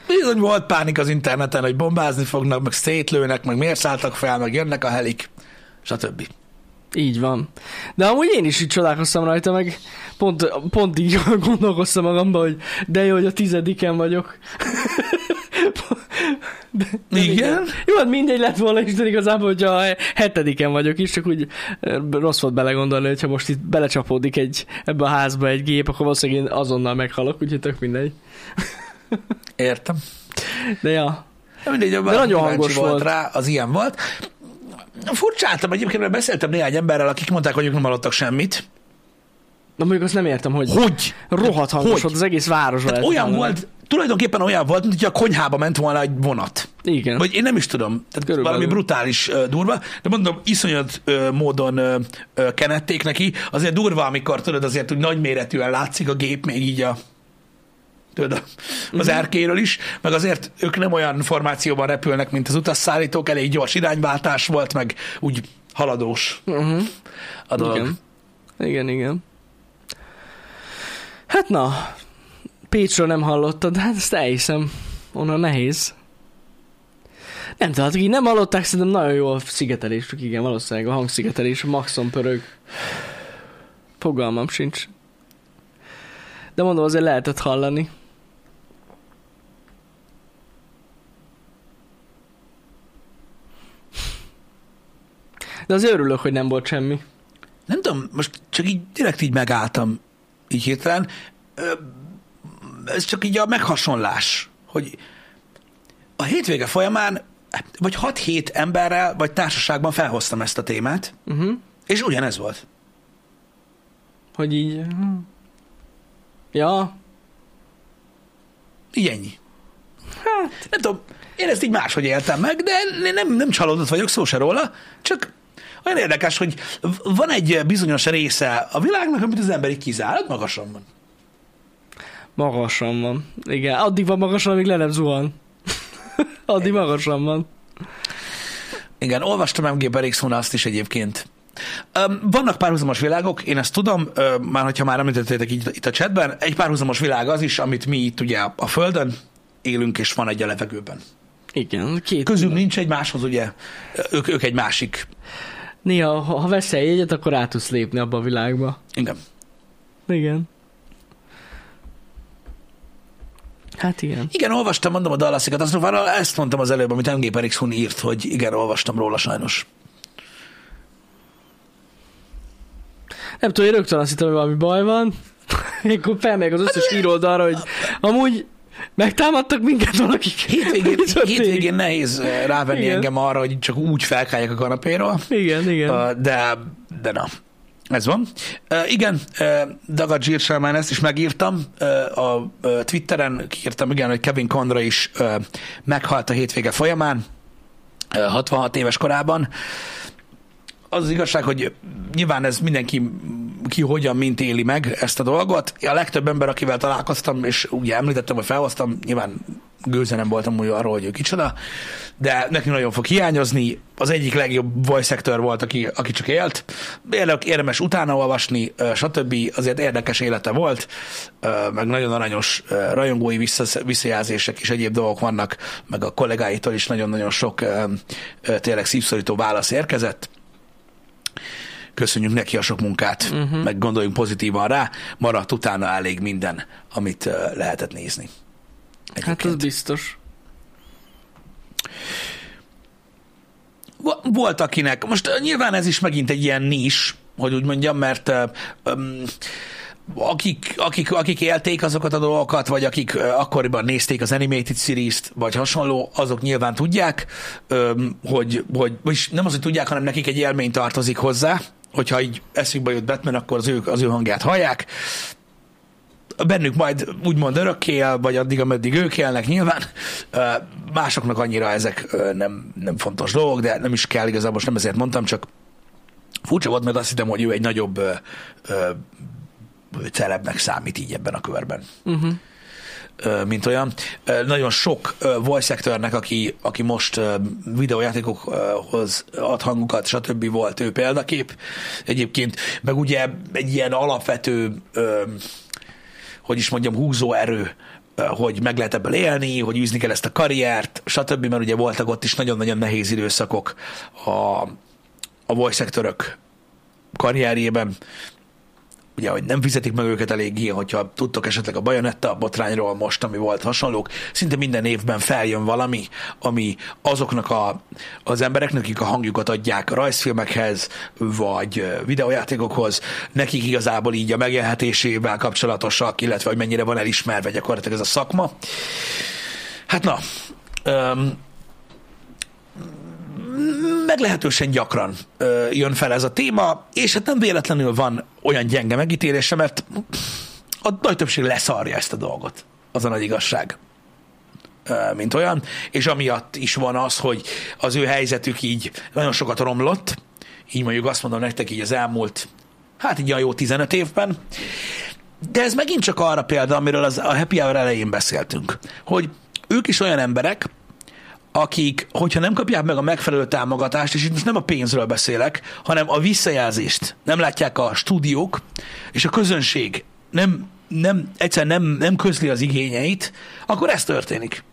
A: Bizony volt pánik az interneten, hogy bombázni fognak, meg szétlőnek, meg miért szálltak fel, meg jönnek a helik, stb.
B: Így van. De amúgy én is így csodálkoztam rajta, meg pont, pont így (laughs) gondolkoztam magamban, hogy de jó, hogy a tizediken vagyok. (laughs) De, de
A: Igen?
B: Jó, hát mindegy lett volna is, de igazából, hogyha a hetediken vagyok is, csak úgy eh, rossz volt belegondolni, hogyha most itt belecsapódik egy, ebbe a házba egy gép, akkor valószínűleg én azonnal meghalok, úgyhogy tök mindegy.
A: Értem.
B: De ja,
A: De mindegy, de
B: nagyon hangos
A: volt,
B: volt.
A: rá, az ilyen volt. Furcsáltam egyébként, mert beszéltem néhány emberrel, akik mondták, hogy ők nem hallottak semmit.
B: na mondjuk azt nem értem, hogy
A: Hogy?
B: rohadt hangos
A: Hogy?
B: volt az egész lehet
A: olyan
B: hallani.
A: volt, tulajdonképpen olyan volt, mint hogy a konyhába ment volna egy vonat.
B: Igen.
A: Vagy én nem is tudom, tehát
B: Körülbelül.
A: valami brutális uh, durva, de mondom, iszonyat uh, módon uh, uh, kenették neki. Azért durva, amikor tudod, azért úgy nagyméretűen látszik a gép még így a tudod, az
B: Mhm.
A: erkéről is, meg azért ők nem olyan formációban repülnek, mint az utasszállítók, elég gyors irányváltás volt, meg úgy haladós
B: Uh-huh.
A: a dolog.
B: Igen. Igen, igen. Hát na, Pécsről nem hallottad, hát ezt elhiszem. Onnan nehéz. Nem tudom, akik nem hallották, szerintem nagyon jó a szigetelés, csak igen, valószínűleg a hangszigetelés maxon pörög. Fogalmam sincs. De mondom, azért lehetett hallani. De azért örülök, hogy nem volt semmi.
A: Nem tudom, most csak így direkt így megálltam, így hirtelen. Ez csak így a meghasonlás, hogy a hétvége folyamán vagy 6-7 emberrel, vagy társaságban felhoztam ezt a témát,
B: Uh-huh.
A: és ugyanez volt.
B: Hogy így... Ja,
A: Így ennyi. Hát, nem tudom, én ezt így máshogy éltem meg, de nem, nem csalódott vagyok, szó se róla, csak olyan érdekes, hogy van egy bizonyos része a világnak, amit az ember így kizár, magasan van.
B: Magasan van. Igen, addig van magasan, amíg le nem zuhan. (laughs) addig magasan van.
A: Igen, olvastam MG Berigson azt is egyébként. Um, vannak párhuzamos világok, én ezt tudom, uh, már hogyha már említettétek így itt a chatben, egy párhuzamos világ az is, amit mi itt ugye a Földön élünk, és van egy a levegőben.
B: Igen, két.
A: Közül nincs egy máshoz, ugye, ők, ők egy másik.
B: Néha, ha, veszel jegyet, akkor át tudsz lépni abba a világba.
A: Igen.
B: Igen. Hát igen.
A: Igen, olvastam, mondom a Dallas-i katasztrófáról, ezt mondtam az előbb, amit MG Berigson írt, hogy igen, olvastam róla sajnos.
B: Nem tudom, én rögtön azt hittem, hogy valami baj van. (laughs) Akkor felmegyek az összes híroldalra, hogy amúgy megtámadtak minket valakik.
A: Hétvégén, (laughs) hétvégén nehéz eh, rávenni
B: Igen.
A: engem arra, hogy csak úgy felkáljak a kanapéról.
B: Igen, igen.
A: Uh, de, de na, ez van. Uh, igen, uh, Dagad Zsírselmán ezt is megírtam uh, a uh, Twitteren, kiírtam igen, hogy Kevin Conra is uh, meghalt a hétvége folyamán, uh, 66 éves korában. Az az igazság, hogy nyilván ez mindenki ki hogyan, mint éli meg ezt a dolgot. A legtöbb ember, akivel találkoztam, és ugye említettem, hogy felhoztam, nyilván gőze nem voltam úgy arról, hogy ő kicsoda, de neki nagyon fog hiányozni. Az egyik legjobb voice actor volt, aki, aki csak élt. Érdemes, utána olvasni, stb. Azért érdekes élete volt, meg nagyon aranyos rajongói vissza- visszajelzések és egyéb dolgok vannak, meg a kollégáitól is nagyon-nagyon sok tényleg szívszorító válasz érkezett köszönjük neki a sok munkát, uh-huh. meg gondoljunk pozitívan rá, maradt utána elég minden, amit uh, lehetett nézni.
B: Hát az
A: Egyébként.
B: biztos.
A: Vo- Volt akinek, most nyilván ez is megint egy ilyen nis, hogy úgy mondjam, mert um, akik, akik, akik élték azokat a dolgokat, vagy akik akkoriban nézték az animated series-t, vagy hasonló, azok nyilván tudják, hogy, hogy vagyis nem az, hogy tudják, hanem nekik egy élmény tartozik hozzá, hogyha így eszükbe jut Batman, akkor az ő, az ő hangját hallják. Bennük majd úgymond örökké él, vagy addig, ameddig ők élnek nyilván. Másoknak annyira ezek nem, nem fontos dolgok, de nem is kell igazából, most nem ezért mondtam, csak furcsa volt, mert azt hittem, hogy ő egy nagyobb celebnek számít így ebben a körben.
B: Uh-huh.
A: mint olyan. Nagyon sok voice actornek, aki, aki most videójátékokhoz ad hangukat, stb. volt ő példakép. Egyébként, meg ugye egy ilyen alapvető, hogy is mondjam, húzóerő, ö, hogy meg lehet ebből élni, hogy űzni kell ezt a karriert, stb. Mert ugye voltak ott is nagyon-nagyon nehéz időszakok a, a voice actorök karrierjében, ugye, hogy nem fizetik meg őket eléggé, hogyha tudtok esetleg a Bajonetta botrányról most, ami volt hasonlók, szinte minden évben feljön valami, ami azoknak a, az embereknek, akik a hangjukat adják a rajzfilmekhez, vagy videójátékokhoz, nekik igazából így a megélhetésével kapcsolatosak, illetve hogy mennyire van elismerve gyakorlatilag ez a szakma. Hát na, öm, meglehetősen gyakran ö, jön fel ez a téma, és hát nem véletlenül van olyan gyenge megítélése, mert a nagy többség leszarja ezt a dolgot. Az a nagy igazság ö, mint olyan, és amiatt is van az, hogy az ő helyzetük így nagyon sokat romlott, így mondjuk azt mondom nektek így az elmúlt, hát így a jó 15 évben, de ez megint csak arra példa, amiről az, a Happy Hour elején beszéltünk, hogy ők is olyan emberek, akik, hogyha nem kapják meg a megfelelő támogatást, és itt most nem a pénzről beszélek, hanem a visszajelzést nem látják a stúdiók, és a közönség nem, nem, egyszerűen nem, nem közli az igényeit, akkor ez történik.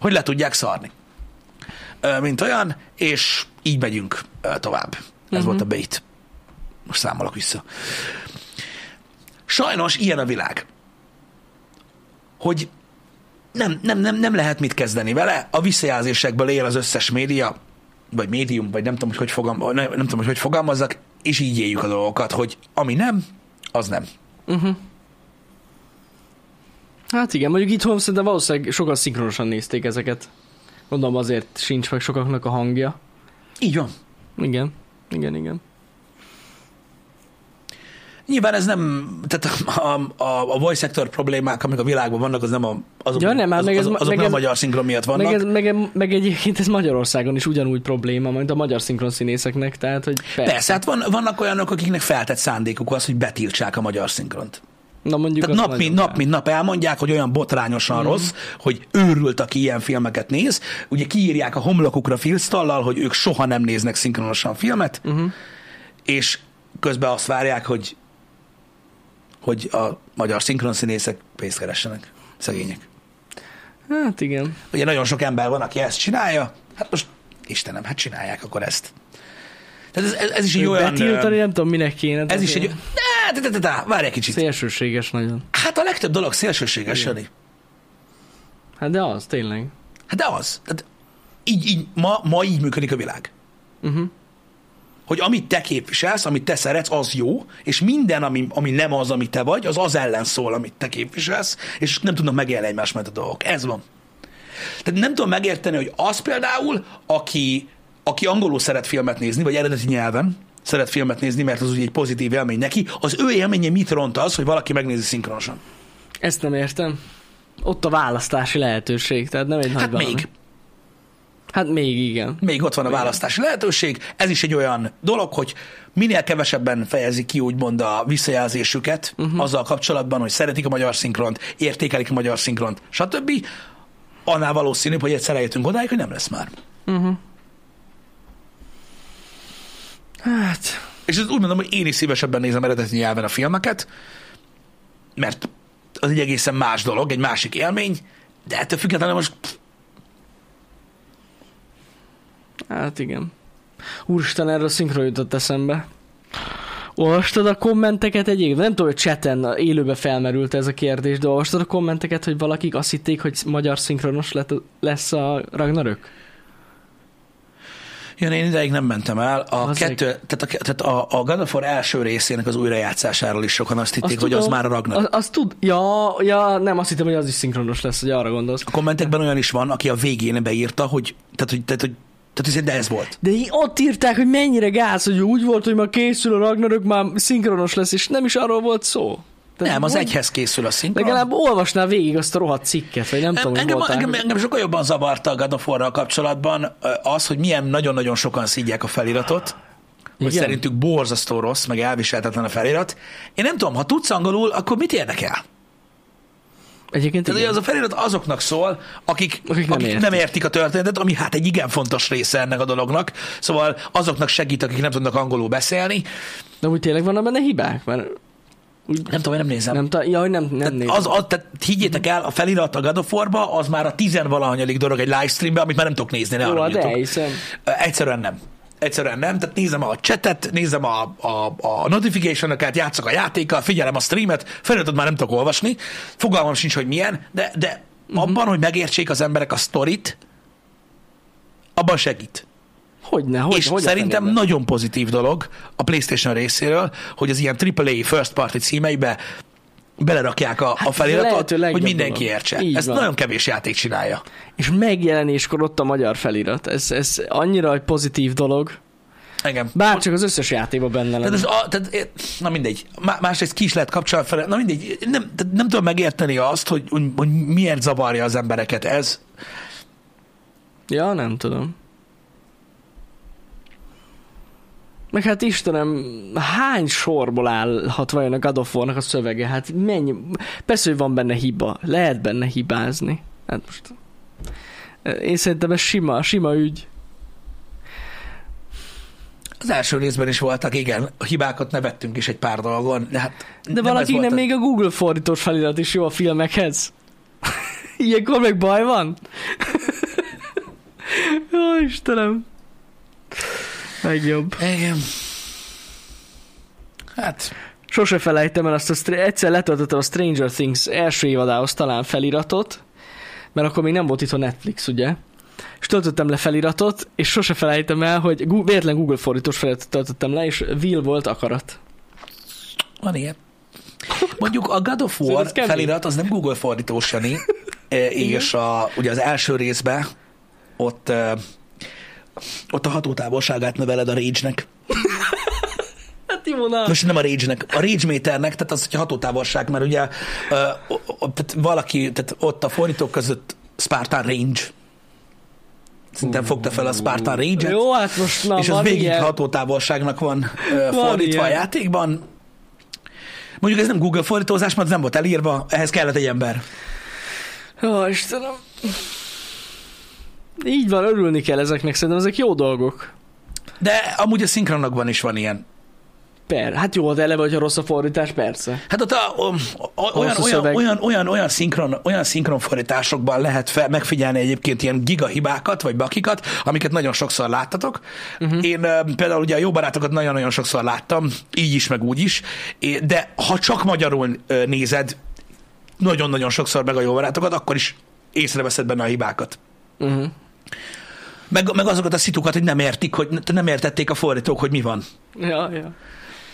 A: Hogy le tudják szarni. Mint olyan, és így megyünk tovább. Ez uh-huh. volt a bait. Most számolok vissza. Sajnos ilyen a világ. Hogy nem, nem, nem, nem lehet mit kezdeni vele. A visszajelzésekből él az összes média, vagy médium, vagy nem tudom, hogy hogy, fogam, nem, nem tudom, hogy, hogy fogalmazzak, és így éljük a dolgokat, hogy ami nem, az nem.
B: Hát igen, mondjuk itthon szerintem valószínűleg sokan szinkronosan nézték ezeket. Gondolom azért sincs meg sokaknak a hangja.
A: Így van.
B: Igen, igen, igen.
A: Nyilván ez nem, tehát a, a, a voice sector problémák, amik a világban vannak, az nem a, azok,
B: Ja, nem, hát
A: azok,
B: meg ez-
A: azok, azok
B: meg
A: nem
B: ez-
A: magyar szinkron miatt vannak.
B: Meg, ez, meg, meg egyébként ez Magyarországon is ugyanúgy probléma, mint a magyar szinkron színészeknek, tehát hogy persze.
A: Persze, hát van, vannak olyanok, akiknek feltett szándékuk az, hogy betiltsák a magyar szinkront.
B: Na mondjuk
A: Tehát
B: az
A: nap mint, nap mint nap elmondják, hogy olyan botrányosan mm. rossz, hogy őrült, aki ilyen filmeket néz. Ugye kiírják a homlokukra filctallal, hogy ők soha nem néznek szinkronosan filmet,
B: Mhm.
A: uh-huh. és közben azt várják, hogy hogy a magyar szinkronszínészek pénzt keressenek. Szegények.
B: Hát igen.
A: Ugye nagyon sok ember van, aki ezt csinálja, hát most Istenem, hát csinálják akkor ezt. Tehát ez, ez, ez is egy olyan...
B: Betiltani nem tudom, minek kéne.
A: Ez is egy... De, de, de, de, várj egy kicsit.
B: Szélsőséges nagyon.
A: Hát a legtöbb dolog szélsőséges, Jani.
B: Hát de az, tényleg.
A: Hát de az. Tehát így, így, ma, ma így működik a világ.
B: Uh-huh.
A: Hogy amit te képviselsz, amit te szeretsz, az jó, és minden, ami, ami nem az, ami te vagy, az az ellen szól, amit te képviselsz, és nem tudnak megélni egymás mellett a dolgok. Ez van. Tehát nem tudom megérteni, hogy az például, aki, aki angolul szeret filmet nézni, vagy eredeti nyelven szeret filmet nézni, mert az ugye egy pozitív élmény neki, az ő élménye mit ront az, hogy valaki megnézi szinkronosan?
B: Ezt nem értem. Ott a választási lehetőség, tehát nem egy nagy
A: Hát
B: valami. Hát még igen.
A: még ott van a választási lehetőség. Ez is egy olyan dolog, hogy minél kevesebben fejezik ki úgymond a visszajelzésüket uh-huh. azzal kapcsolatban, hogy szeretik a magyar szinkront, értékelik a magyar szinkront, stb. Annál valószínűbb, hogy egyszer eljutunk odáig, hogy nem lesz már.
B: Hát,
A: És ez úgy mondom, hogy én is szívesebben nézem eredeti nyelven a filmeket, mert az egy egészen más dolog, egy másik élmény, de ettől függetlenül most pff,
B: hát igen. Úristen, erről szinkron jutott eszembe. Olvastad a kommenteket egyébként? Nem tudom, hogy chaten élőbe felmerült ez a kérdés, de olvastad a kommenteket, hogy valakik azt hitték, hogy magyar szinkronos lett, lesz a Ragnarök?
A: Jön, én ideig nem mentem el. A,
B: Az
A: kettő, tehát a, tehát a, a God of War első részének az újrajátszásáról is sokan azt hitték,
B: Azt
A: hogy az
B: tudom.
A: már a Ragnarok.
B: Az, azt tud, ja, ja, nem, azt hittem, hogy az is szinkronos lesz, hogy arra gondolsz.
A: A kommentekben olyan is van, aki a végén beírta, hogy tehát, hogy, tehát, hogy, tehát, hogy de ez volt.
B: De ott írták, hogy mennyire gáz, hogy úgy volt, hogy már készül a Ragnarök, már szinkronos lesz, és nem is arról volt szó. Tehát
A: nem, az
B: hogy-
A: egyhez készül a szinkron.
B: Legalább olvasnál végig azt a rohadt cikket, vagy nem tudom, hogy
A: engem,
B: voltál.
A: engem, engem sokkal jobban zavarta a God of War-ral kapcsolatban az, hogy milyen nagyon-nagyon sokan szídják a feliratot, hogy
B: Igen?
A: szerintük borzasztó rossz, meg elviselhetetlen a felirat. Én nem tudom, ha tudsz angolul, akkor mit érdekel?
B: Egyébként
A: Tehát
B: igen.
A: az a felirat azoknak szól, akik,
B: Akik nem
A: akik
B: értik.
A: nem értik a történetet, ami hát egy igen fontos része ennek a dolognak. Szóval azoknak segít, akik nem tudnak angolul beszélni.
B: De úgy tényleg vannak benne hibák? Mert úgy
A: Nem tudom, én nem nézem.
B: nem, ta, ja, hogy nem, nem
A: Tehát,
B: nézem.
A: az, az, tehát higgyétek el, a felirat a God az már a tizenvalahanyadik dolog egy livestreamben, amit már nem tudok nézni, ne
B: Jó,
A: arra
B: hát
A: írtok.
B: elhiszem.
A: Ö, Egyszerűen nem. Egyszerűen nem. Tehát nézem a chatet, nézem a, a, a notification-öket, játszok a játékkal, figyelem a streamet, feliratot már nem tudok olvasni, fogalmam sincs, hogy milyen, de, de
B: Mhm.
A: abban, hogy megértsék az emberek a sztorit, abban segít.
B: Hogyne, hogy,
A: és
B: hogy
A: szerintem nagyon pozitív dolog a PlayStation részéről, hogy az ilyen AAA first party címeibe belerakják a,
B: Hát a
A: feliratot, hogy mindenki értse.
B: Így
A: Ezt
B: van.
A: nagyon kevés játék csinálja.
B: És megjelenéskor ott a magyar felirat. Ez, ez annyira egy pozitív dolog.
A: Engem.
B: Bárcsak az összes játékban benne
A: Tehát
B: lenne.
A: ez a, tehát, na mindegy. Má- Másrészt ki is lehet kapcsolni fel. Na mindegy. Nem, tehát nem tudom megérteni azt, hogy, hogy, hogy miért zavarja az embereket ez.
B: Ja, nem tudom. Meg hát Istenem, hány sorból állhat vajon a God of War-nak a szövege? Hát mennyi... Persze, hogy van benne hiba. Lehet benne hibázni. Hát most... Én szerintem ez sima, sima ügy.
A: Az első részben is voltak, igen, a hibákat nevettünk is egy pár dolgon, de hát
B: De
A: nem
B: valaki nem
A: a-
B: még a Google fordítós felirat is jó a filmekhez. (laughs) Ilyenkor meg baj van? (laughs) Jó, Istenem. Legjobb.
A: Igen. Hát,
B: Sose felejtem el azt, a Str- egyszer letöltöttem a Stranger Things első évadához talán feliratot, mert akkor még nem volt itt a Netflix, ugye? És töltöttem le feliratot, és sose felejtem el, hogy Gu- véletlen Google fordítós feliratot töltöttem le, és Will volt akarat.
A: van ilyen. Mondjuk a God of
B: Szóval
A: War
B: kemény.
A: felirat az nem Google fordítós, Jani, (laughs) E, és a, ugye az első részben ott, e, ott a hatótávolságát növeled a Rage-nek. (laughs)
B: Hát!
A: Most nem a Rage-nek, a Rage Meternek, tehát az, hogy a hatótávolság, mert ugye o- tehát valaki, tehát ott a fordítók között Spartan Range, Szerintem fogta fel a Spartan Rage-et,
B: Jó, hát most na,
A: és az
B: van
A: végig
B: ilyen.
A: hatótávolságnak van,
B: Van
A: fordítva a
B: ilyen.
A: játékban. Mondjuk ez nem Google fordítózás, mert nem volt elírva, ehhez kellett egy ember.
B: Ó, Istenem. Így van, örülni kell ezeknek, szerintem ezek jó dolgok.
A: De amúgy a szinkronokban is van ilyen.
B: Per, hát jó, de eleve, hogyha rossz a fordítás, persze.
A: Hát ott a, o, o, olyan, olyan, olyan, olyan, olyan, szinkron, olyan szinkron fordításokban lehet fel, megfigyelni egyébként ilyen gigahibákat, vagy bakikat, amiket nagyon sokszor láttatok. Uh-huh. Én például ugye a jó barátokat nagyon-nagyon sokszor láttam, így is, meg úgy is, de ha csak magyarul nézed, nagyon-nagyon sokszor meg a jó barátokat, akkor is észreveszed benne a hibákat.
B: Uh-huh.
A: Meg, meg azokat a szitukat, hogy nem értik, hogy nem értették a fordítók, hogy mi van.
B: Ja, ja.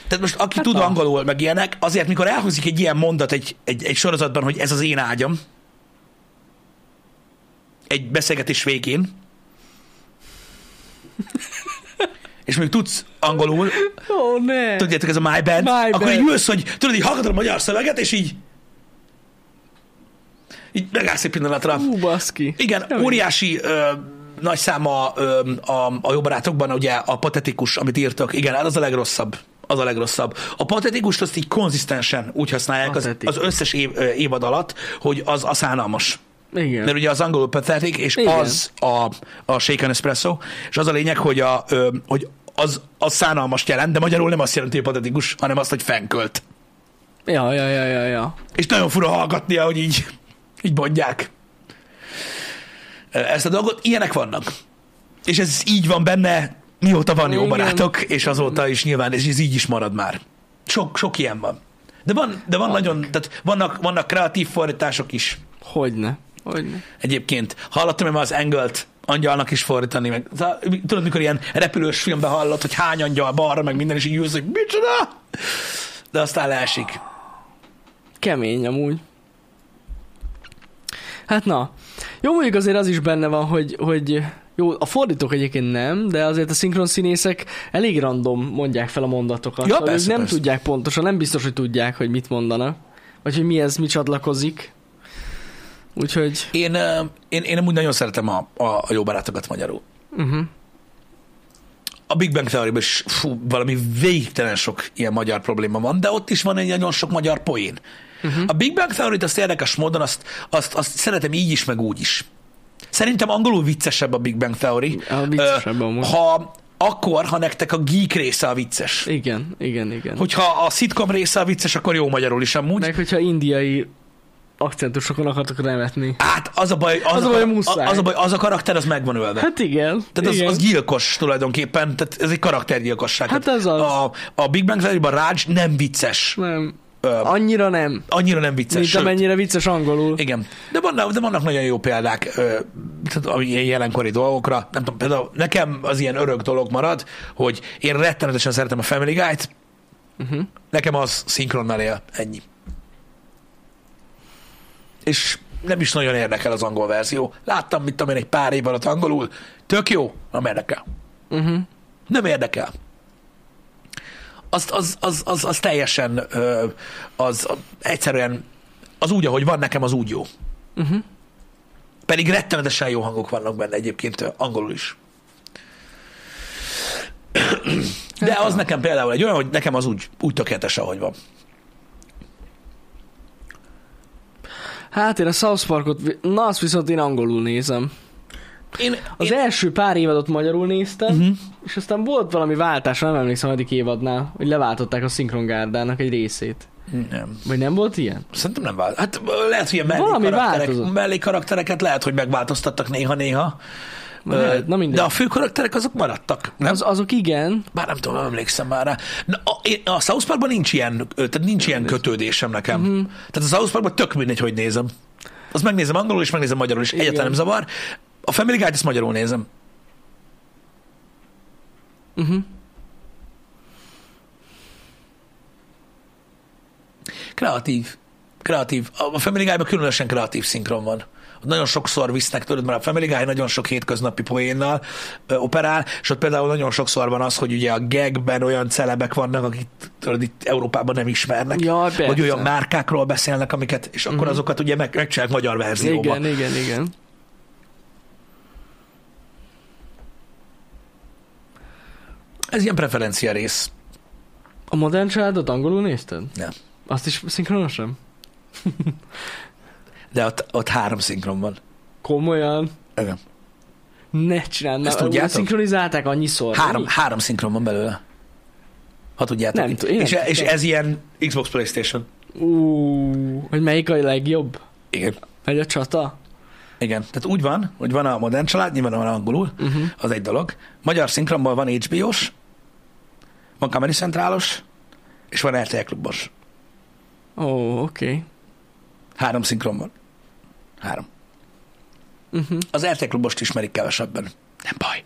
A: Tehát most aki
B: Hát
A: tud
B: na.
A: angolul, meg ilyenek, azért mikor elhúzik egy ilyen mondat egy, egy, egy sorozatban, hogy ez az én ágyam, egy beszélgetés végén, (laughs) és még tudsz angolul,
B: Ó, ne.
A: tudjátok, ez a my bad,
B: My
A: akkor
B: bad.
A: így ülsz, hogy tudod, így hallgatod a magyar szöveget, és így így megállsz egy pillanatra.
B: Hú, baszki.
A: Igen,
B: Kemény.
A: óriási ö, nagy száma ö, a, a jó barátokban, ugye a patetikus, amit írtak, igen, az a legrosszabb. Az a legrosszabb. A patetikust azt így konzisztensen úgy használják az,
B: Patetikus.
A: az összes év, évad alatt, hogy az a szánalmas.
B: Igen.
A: Mert ugye az angolul pathetic, és
B: Igen.
A: az a, a shaken espresso, és az a lényeg, hogy, a, ö, hogy az, az szánalmas jelent, de magyarul nem azt jelenti, hogy patetikus, hanem azt, hogy fenkölt.
B: Ja, ja, ja, ja, ja.
A: És nagyon fura hallgatnia, hogy így, így mondják ezt a dolgot. Ilyenek vannak. És ez így van benne, mióta van jó barátok, és azóta is nyilván, és ez így is marad már. Sok, sok ilyen van. De van, de van nagyon, tehát vannak, vannak kreatív fordítások is.
B: Hogyne. Hogyne.
A: Egyébként hallottam én már az Engelt angyalnak is fordítani, meg tudod, mikor ilyen repülős filmben hallott, hogy hány angyal balra, meg minden, és így ülsz, hogy micsoda? De aztán leesik.
B: Kemény amúgy. Hát na. Jó, mondjuk azért az is benne van, hogy, hogy jó, a fordítók egyébként nem, de azért a szinkron színészek elég random mondják fel a mondatokat.
A: Ja,
B: Szóval
A: persze,
B: ők nem
A: persze.
B: tudják pontosan, nem biztos, hogy tudják, hogy mit mondanak. Vagy hogy mi ez, mi csatlakozik. Úgyhogy,
A: Én, én, én amúgy nagyon szeretem a, a, a jó barátokat magyarul.
B: uh-huh.
A: A Big Bang theory is fú, valami végtelen sok ilyen magyar probléma van, de ott is van egy nagyon sok magyar poén. Uh-huh. A Big Bang Theory-t azt érdekes módon, azt, azt, azt szeretem így is, meg úgy is. Szerintem angolul viccesebb a Big Bang Theory.
B: A viccesebb
A: Ö,
B: amúgy.
A: ha akkor, ha nektek a geek része a vicces.
B: Igen, igen, igen.
A: Hogyha a szitkom része a vicces, akkor jó magyarul is amúgy.
B: Meg hogyha indiai akcentusokon akartok nevetni.
A: Hát az a baj, az,
B: Az a baj, muszáj.
A: az, a, baj, az a karakter, az meg van ölve.
B: Hát igen.
A: Tehát az,
B: igen.
A: az gyilkos tulajdonképpen, tehát ez egy karaktergyilkosság.
B: Hát ez az.
A: A, a Big Bang Theory-ban Raj nem vicces.
B: Nem. Annyira nem.
A: annyira nem vicces.
B: Mint
A: sőt.
B: amennyire vicces angolul.
A: Igen, de vannak, de vannak nagyon jó példák ö, tehát ami ilyen jelenkori dolgokra. Nem tudom, például nekem az ilyen örök dolog marad, hogy én rettenetesen szeretem a Family Guy-t,
B: Uh-huh.
A: nekem az szinkronnal él, ennyi. És nem is nagyon érdekel az angol verzió. Láttam, mit tudom én, egy pár év alatt angolul, tök jó, nem érdekel.
B: Uh-huh.
A: Nem érdekel. Az, az, az, az, az teljesen, az egyszerűen, az úgy, ahogy van, nekem az úgy jó.
B: Uh-huh.
A: Pedig rettenetesen jó hangok vannak benne egyébként angolul is. De az nekem például egy olyan, hogy nekem az úgy, úgy tökéletes, ahogy van.
B: Hát én a South Parkot, na azt viszont én angolul nézem.
A: Én,
B: Az
A: én,
B: első pár évadot magyarul néztem,
A: Mhm.
B: és aztán volt valami váltás, nem emlékszem, egyik évadnál, hogy leváltották a szinkrongárdának egy részét.
A: nem.
B: Vagy nem volt ilyen?
A: Szerintem nem vált. Hát lehet, hogy a mellé,
B: Valami
A: karakterek, mellé karaktereket lehet, hogy megváltoztattak néha-néha.
B: Na,
A: Ö,
B: na
A: de a fő karakterek azok maradtak. Nem?
B: Az, azok igen,
A: Bár nem tudom, nem emlékszem már rá. Na, a, én- a South Parkban nincs ilyen, tehát nincs ilyen kötődésem nekem. Uh-huh. Tehát a South Parkban tök mindegy, hogy nézem. Azt megnézem angolul is, megnézem magyarul is.
B: Igen.
A: Egyáltalán nem zavar. A Family Guy-t ezt magyarul nézem.
B: uh-huh.
A: Kreatív. Kreatív. A Family Guy-ban különösen kreatív szinkron van. Ott nagyon sokszor visznek, tudod, mert a Family Guy nagyon sok hétköznapi poénnal ö, operál, és ott például nagyon sokszor van az, hogy ugye a gagben olyan celebek vannak, akik tudod, itt Európában nem ismernek,
B: Ja, persze.
A: vagy olyan márkákról beszélnek, amiket, és akkor azokat ugye meg, megcsinálják magyar verzióban.
B: igen, igen, igen.
A: Ez ilyen preferencia rész.
B: A modern családot angolul nézted?
A: Nem.
B: Azt is szinkronosan?
A: De ott, ott három szinkron van.
B: Komolyan?
A: Igen.
B: Ne csináld,
A: Ezt tudjátok?
B: szinkronizálták annyiszor.
A: Három,
B: Mi?
A: három szinkron van belőle. Ha tudjátok.
B: Nem én
A: és,
B: nem
A: és ez ilyen Xbox Playstation.
B: Ú, hogy melyik a legjobb?
A: Igen.
B: Vagy a csata?
A: Igen. Tehát úgy van, hogy van a modern család, nyilván van angolul,
B: Uh-huh.
A: az egy dolog. Magyar szinkronban van HBO-s, van Comedy Centrálos, és van RTL Klubos.
B: Ó, oké. Okay.
A: Három szinkron van. Három.
B: Uh-huh.
A: Az RTL Klubost ismerik kevesebben. Nem baj.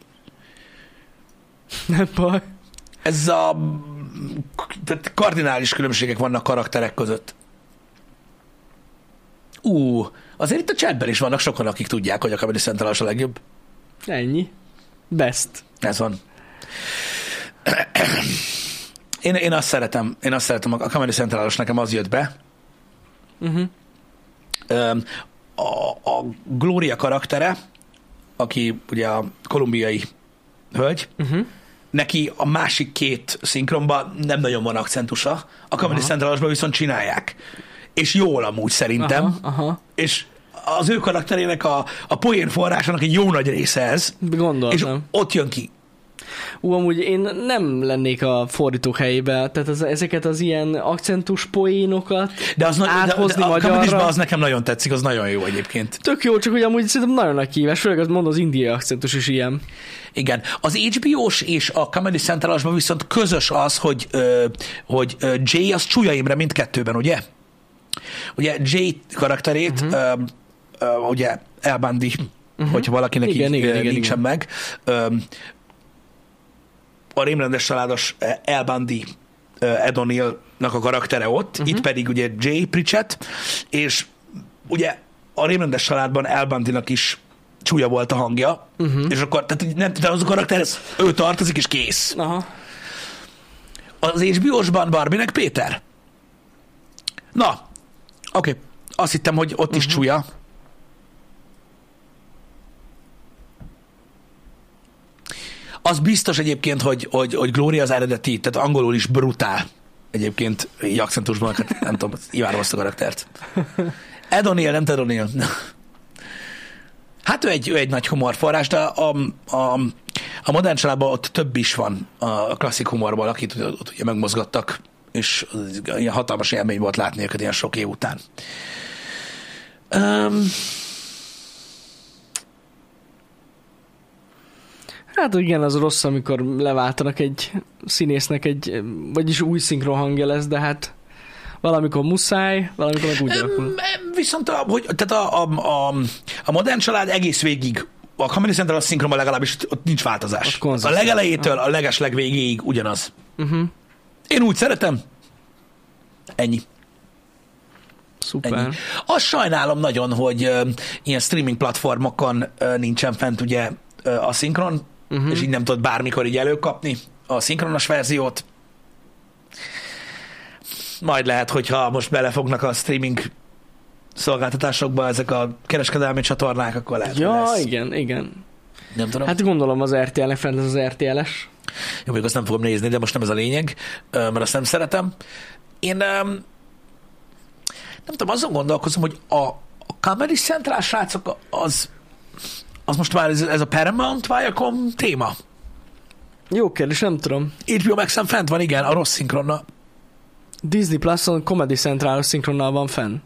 B: Nem baj.
A: Ez a... Tehát kardinális különbségek vannak karakterek között. Ú, azért itt a chatben is vannak sokan, akik tudják, hogy a Comedy Central a legjobb.
B: Ennyi. Best.
A: Ez van. Én, én azt szeretem, én azt szeretem, a Comedy Centralos nekem az jött be.
B: Uh-huh.
A: A, a Gloria karaktere, aki ugye a kolumbiai hölgy,
B: Uh-huh.
A: neki a másik két szinkronban nem nagyon van akcentusa, a Comedy
B: Aha.
A: Centralosban viszont csinálják. És jól amúgy szerintem.
B: Aha, aha.
A: És az ő karakterének a, a poén forrásának egy jó nagy része ez, és
B: Gondoltam.
A: ott jön ki.
B: Ú, amúgy én nem lennék a fordítók helyébe, tehát az, ezeket az ilyen akcentus poénokat
A: De az nagy,
B: áthozni
A: de, de a
B: magyarra.
A: az nekem nagyon tetszik, az nagyon jó egyébként.
B: Tök jó, csak hogy amúgy szerintem nagyon nagy kihívás, főleg az mondom, az indiai akcentus is ilyen.
A: Igen. Az HBO-s és a Comedy Centralosban viszont közös az, hogy, ö, hogy Jay az Csúlya Imre mindkettőben, ugye? Ugye Jay karakterét,
B: Mhm.
A: uh-huh. ö, ö, ugye El Bundy, uh-huh. hogyha valakinek
B: Igen,
A: így
B: igen,
A: nincsen
B: igen.
A: meg. Ö, a rémrendes családos ö, El Bundy ö, Ed O'Neill-nak a karaktere ott, uh-huh. itt pedig ugye Jay Pritchett, és ugye a rémrendes családban El Bundynak is csúlya volt a hangja, uh-huh. és akkor, tehát nem, tehát az a karakter, ő tartozik, és kész.
B: Aha.
A: Az HBO-sban Barbinek Péter. Na, oké. Okay. Azt hittem, hogy ott is csúlya. Az biztos egyébként, hogy, hogy, hogy Gloria az eredeti, tehát angolul is brutál egyébként így akcentusban, hát nem tudom, imádom azt a karaktert. Ed O'Neill, nem Ted O'Neill. Hát ő egy, ő egy nagy humorforrás, de a, a, a modern családban ott több is van a klasszik humorból, akit ott ugye megmozgattak, és ilyen hatalmas élmény volt látni őket ilyen sok év után. Um,
B: Hát igen, az rossz, amikor leváltanak egy színésznek egy, vagyis új szinkron hangja lesz, de hát valamikor muszáj, valamikor meg úgy alakul.
A: Viszont a, hogy, tehát a, a, a, a modern család egész végig a Comedy Central a szinkronban legalábbis ott nincs változás.
B: Ott
A: A legelejétől a leges legvégéig ugyanaz.
B: Uh-huh.
A: Én úgy szeretem. Ennyi.
B: Szuper.
A: Ennyi. Azt sajnálom nagyon, hogy uh, ilyen streaming platformokon uh, nincsen fent ugye uh, a szinkron, uh-huh. és így nem tudod bármikor így előkapni a szinkronos verziót. Majd lehet, hogyha most belefognak a streaming szolgáltatásokba ezek a kereskedelmi csatornák, akkor lehet,
B: Ja,
A: lesz.
B: igen, igen.
A: Nem tudom.
B: Hát gondolom az RTL-nek fent az RTL-es.
A: Jó, még azt nem fogom nézni, de most nem ez a lényeg, mert azt nem szeretem. Én nem tudom, azon gondolkozom, hogy a, a Comedy Central srácok az, az most már ez, ez a Paramount Viacom téma.
B: Jó kérdés, nem tudom.
A: HBO Max-en fent van, igen, a rossz szinkronna.
B: Disney Plus-on Comedy Central szinkronnal van fenn.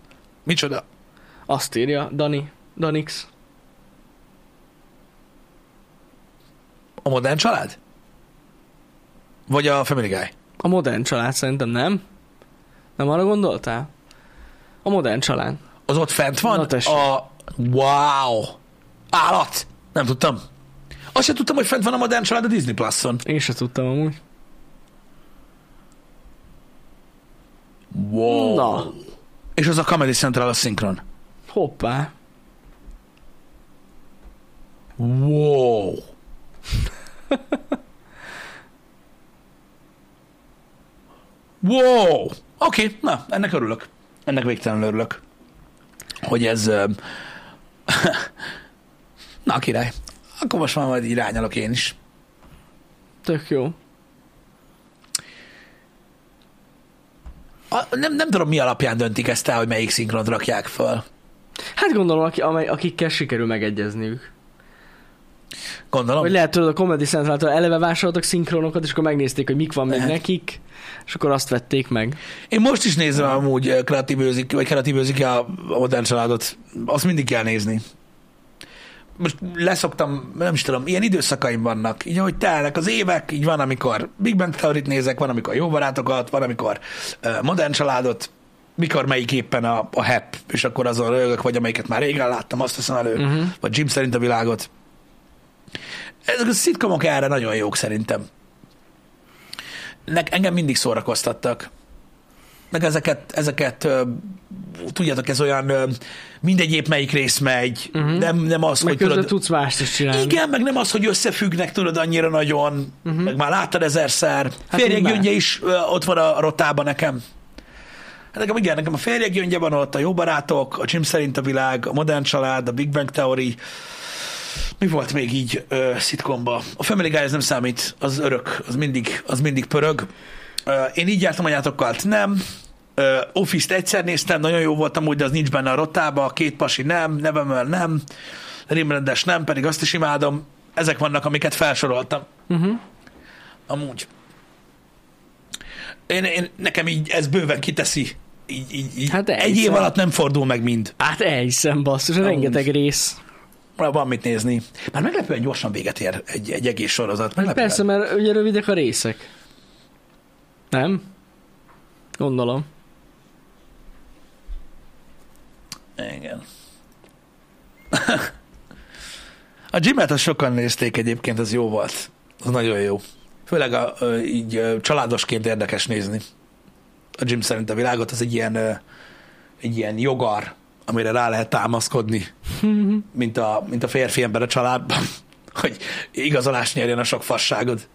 A: Micsoda?
B: Azt írja Dani. Danix.
A: A modern család? Vagy a Family Guy?
B: A modern család szerintem nem. Nem arra gondoltál? A modern család.
A: Az ott fent van?
B: Na tessék.
A: a... Wow! Állat! Nem tudtam. Azt sem tudtam, hogy fent van a modern család a Disney Plus-on.
B: Én se tudtam amúgy.
A: Wow.
B: Na.
A: És az a Comedy Central a szinkron.
B: Hoppá.
A: Wow. (laughs) wow. Oké, okay, na, ennek örülök. Ennek végtelenül örülök. Hogy ez... ö, (laughs) na, király. Akkor most már majd irányalok én is.
B: Tök jó.
A: A, nem, nem tudom, mi alapján döntik ezt el, hogy melyik szinkront rakják föl.
B: Hát gondolom, aki, amely, akikkel sikerül megegyezniük.
A: Gondolom.
B: Vagy lehet tudod, a Comedy Central-tól eleve vásároltak szinkronokat, és akkor megnézték, hogy mik van még
A: Lehet.
B: nekik, és akkor azt vették meg.
A: Én most is nézem amúgy ö, kreatív őzik, vagy kreatív a, modern családot. Azt mindig kell nézni. Most leszoktam, nem is tudom, ilyen időszakaim vannak, így ahogy telnek az évek, így van, amikor Big Bang Theory-t nézek, van, amikor jó barátokat, van, amikor uh, modern családot, mikor melyik éppen a, a hep, és akkor azon rögök, vagy amelyiket már régen láttam, azt veszem elő,
B: Uh-huh.
A: vagy Jim szerint a világot. Ezek a szitkomok erre nagyon jók szerintem. Nek, engem mindig szórakoztattak. Meg ezeket, ezeket tudjátok, ez olyan mindegy épp melyik rész megy, uh-huh. nem, nem az,
B: Meg
A: hogy tudod,
B: tudsz mást is csinálni.
A: igen, meg nem az, hogy összefüggnek, tudod, annyira nagyon, uh-huh. meg már láttad ezerszer. Hát
B: Hát
A: Férjeg
B: úgy már.
A: gyöngye is ott van a rotában nekem. Hát nekem igen, nekem a férjeg gyöngye van ott, a jó barátok, a Jim szerint a világ, a modern család, a Big Bang Theory. Mi volt még így ö, szitkomba? A Family Guy ez nem számít, az örök, az mindig, az mindig pörög. Ö, én így jártam anyátokkal, nem. Ö, Office-t egyszer néztem, nagyon jó voltam úgy, de az nincs benne a rotába, a két pasi nem, Nevermore nem, Rimrendes nem, pedig azt is imádom. Ezek vannak, amiket felsoroltam.
B: Uh-huh.
A: Amúgy. Én, én, nekem így ez bőven kiteszi. Így, így, így.
B: Hát
A: Egy év alatt nem fordul meg mind.
B: Hát elhiszem, basszus, rengeteg rész.
A: Van mit nézni. Már meglepően gyorsan véget ér egy, egy egész sorozat. Meglepően.
B: Persze, mert ugye rövidek a részek. Nem? Gondolom.
A: Igen. (laughs) a Jimet azt sokan nézték egyébként, az jó volt. Az nagyon jó. Főleg a, így családosként érdekes nézni. A Jim szerint a világot, az egy ilyen, egy ilyen jogar, amire rá lehet támaszkodni, (laughs) mint a, mint a férfi ember a családban, (laughs) hogy igazolást nyerjen a sok fasságod.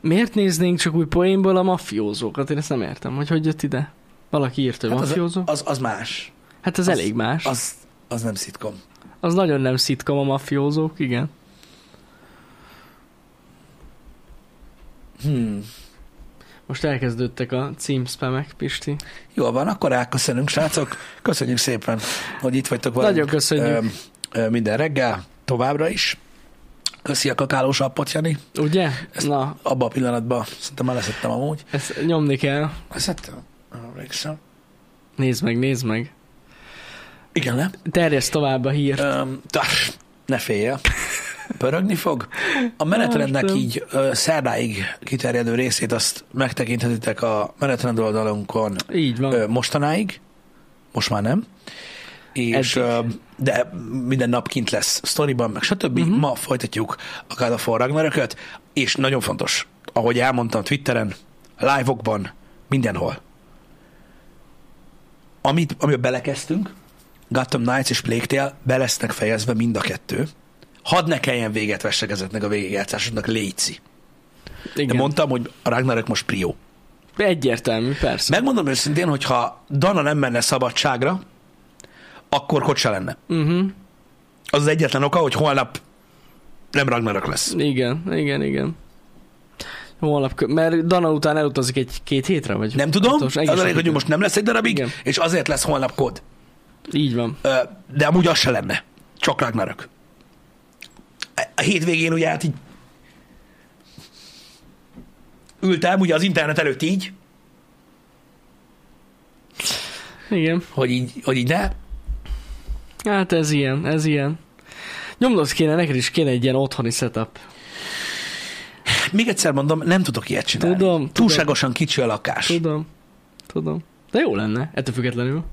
B: Miért néznénk csak új poénból a mafiózókat? Én ezt nem értem, hogy hogy jött ide. Valaki írt, hogy
A: Hát az,
B: mafiózó?
A: az, az más.
B: Hát ez
A: az-
B: elég más. Az...
A: Az, az nem szitkom.
B: az nagyon nem szitkom a mafiózók, igen.
A: Hmm.
B: Most elkezdődtek a címspamek, Pisti.
A: Jól van, akkor elköszönünk, srácok. Köszönjük szépen, hogy itt vagytok velünk.
B: Nagyon köszönjük.
A: Ö, ö, minden reggel, továbbra is. Köszi a kakálós appot, Jani.
B: Ugye?
A: Ezt-
B: Na,
A: Abban a pillanatban szerintem már leszettem amúgy.
B: ezt nyomni kell.
A: Leszettem? Nem emlékszem.
B: Nézd meg, nézd meg.
A: Igen, nem?
B: Terjeszd tovább a hírt.
A: Öm, tas, ne féljél. Pörögni fog. A menetrendnek így ö, szerdáig kiterjedő részét azt megtekinthetitek a menetrend oldalunkon
B: Így van.
A: ö, mostanáig. Most már nem. És, ö, de minden nap kint lesz sztoriban, meg stb. Uh-huh. Ma folytatjuk a God of War Ragnarököt, és nagyon fontos, ahogy elmondtam Twitteren, live-okban, mindenhol. Amit, amiben belekezdtünk, Gotham Knights és Plague Tale be lesznek fejezve mind a kettő. Hadd ne kelljen véget vessek ezeknek a végigjátszásoknak, léci. De
B: Igen.
A: mondtam, hogy a Ragnarök most prió.
B: Egyértelmű, persze.
A: Megmondom őszintén, hogy ha Dana nem menne szabadságra, akkor kocsa lenne.
B: Uh-huh.
A: Az az egyetlen oka, hogy holnap nem Ragnarök lesz.
B: Igen, igen, igen. Holnap, mert Dana után elutazik egy két hétre, vagy?
A: Nem tudom,
B: Most
A: az a lényeg, hogy most nem lesz egy darabig,
B: Igen.
A: és azért lesz holnap kód.
B: Így van.
A: De amúgy az se lenne. Csak Ragnarök. A hétvégén ugye hát így ültem ugye az internet előtt így,
B: Igen.
A: hogy így, hogy így ne.
B: Hát ez ilyen, ez ilyen. Nyomnod kéne, neked is kéne egy ilyen otthoni setup.
A: Még egyszer mondom, nem tudok ilyet csinálni.
B: Tudom, tudom.
A: Túlságosan kicsi a lakás.
B: Tudom, tudom. De jó lenne, ettől függetlenül.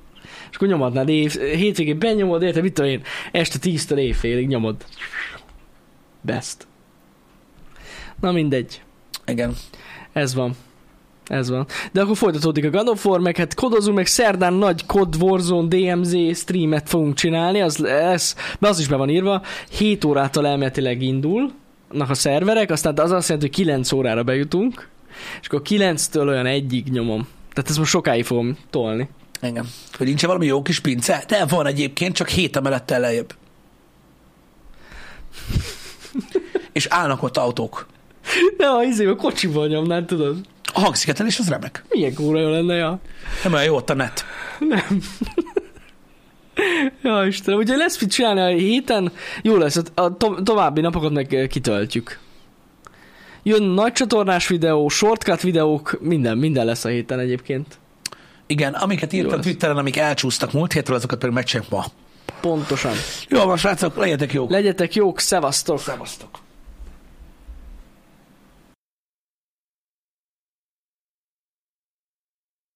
B: És akkor nyomadnád év, hétvégén benyomod, érted, mit tudom én, este 10-től éjfélig nyomod. Best. Na mindegy,
A: Igen.
B: ez van. Ez van. De akkor folytatódik a God of War, meg hát kodozunk, meg szerdán nagy COD Warzone DMZ streamet fogunk csinálni, az lesz, de az is be van írva, 7 órától elméletileg indul, a szerverek, aztán az azt jelenti, hogy 9 órára bejutunk, és akkor 9-től olyan egyig nyomom. Tehát ezt most sokáig fogom tolni.
A: Igen. Hogy nincs valami jó kis pince? De van egyébként, csak hét emelettel lejjebb. És állnak ott autók.
B: De a izé, a kocsiból nyomnál, tudod?
A: A hangszigetelés az remek.
B: Milyen kóra jó lenne, ja.
A: Nem olyan jó ott a net.
B: Nem. ja, Istenem, ugye lesz mit csinálni a héten, jó lesz, a, to- további napokat meg eh, kitöltjük. Jön nagy csatornás videó, shortcut videók, minden, minden lesz a héten egyébként.
A: Igen, amiket írtam. Twitteren, amik elcsúsztak múlt hétről, azokat pedig megcsináljuk ma.
B: Pontosan.
A: Jó van, srácok, legyetek jók.
B: Legyetek jók, szevasztok!
A: Szevasztok.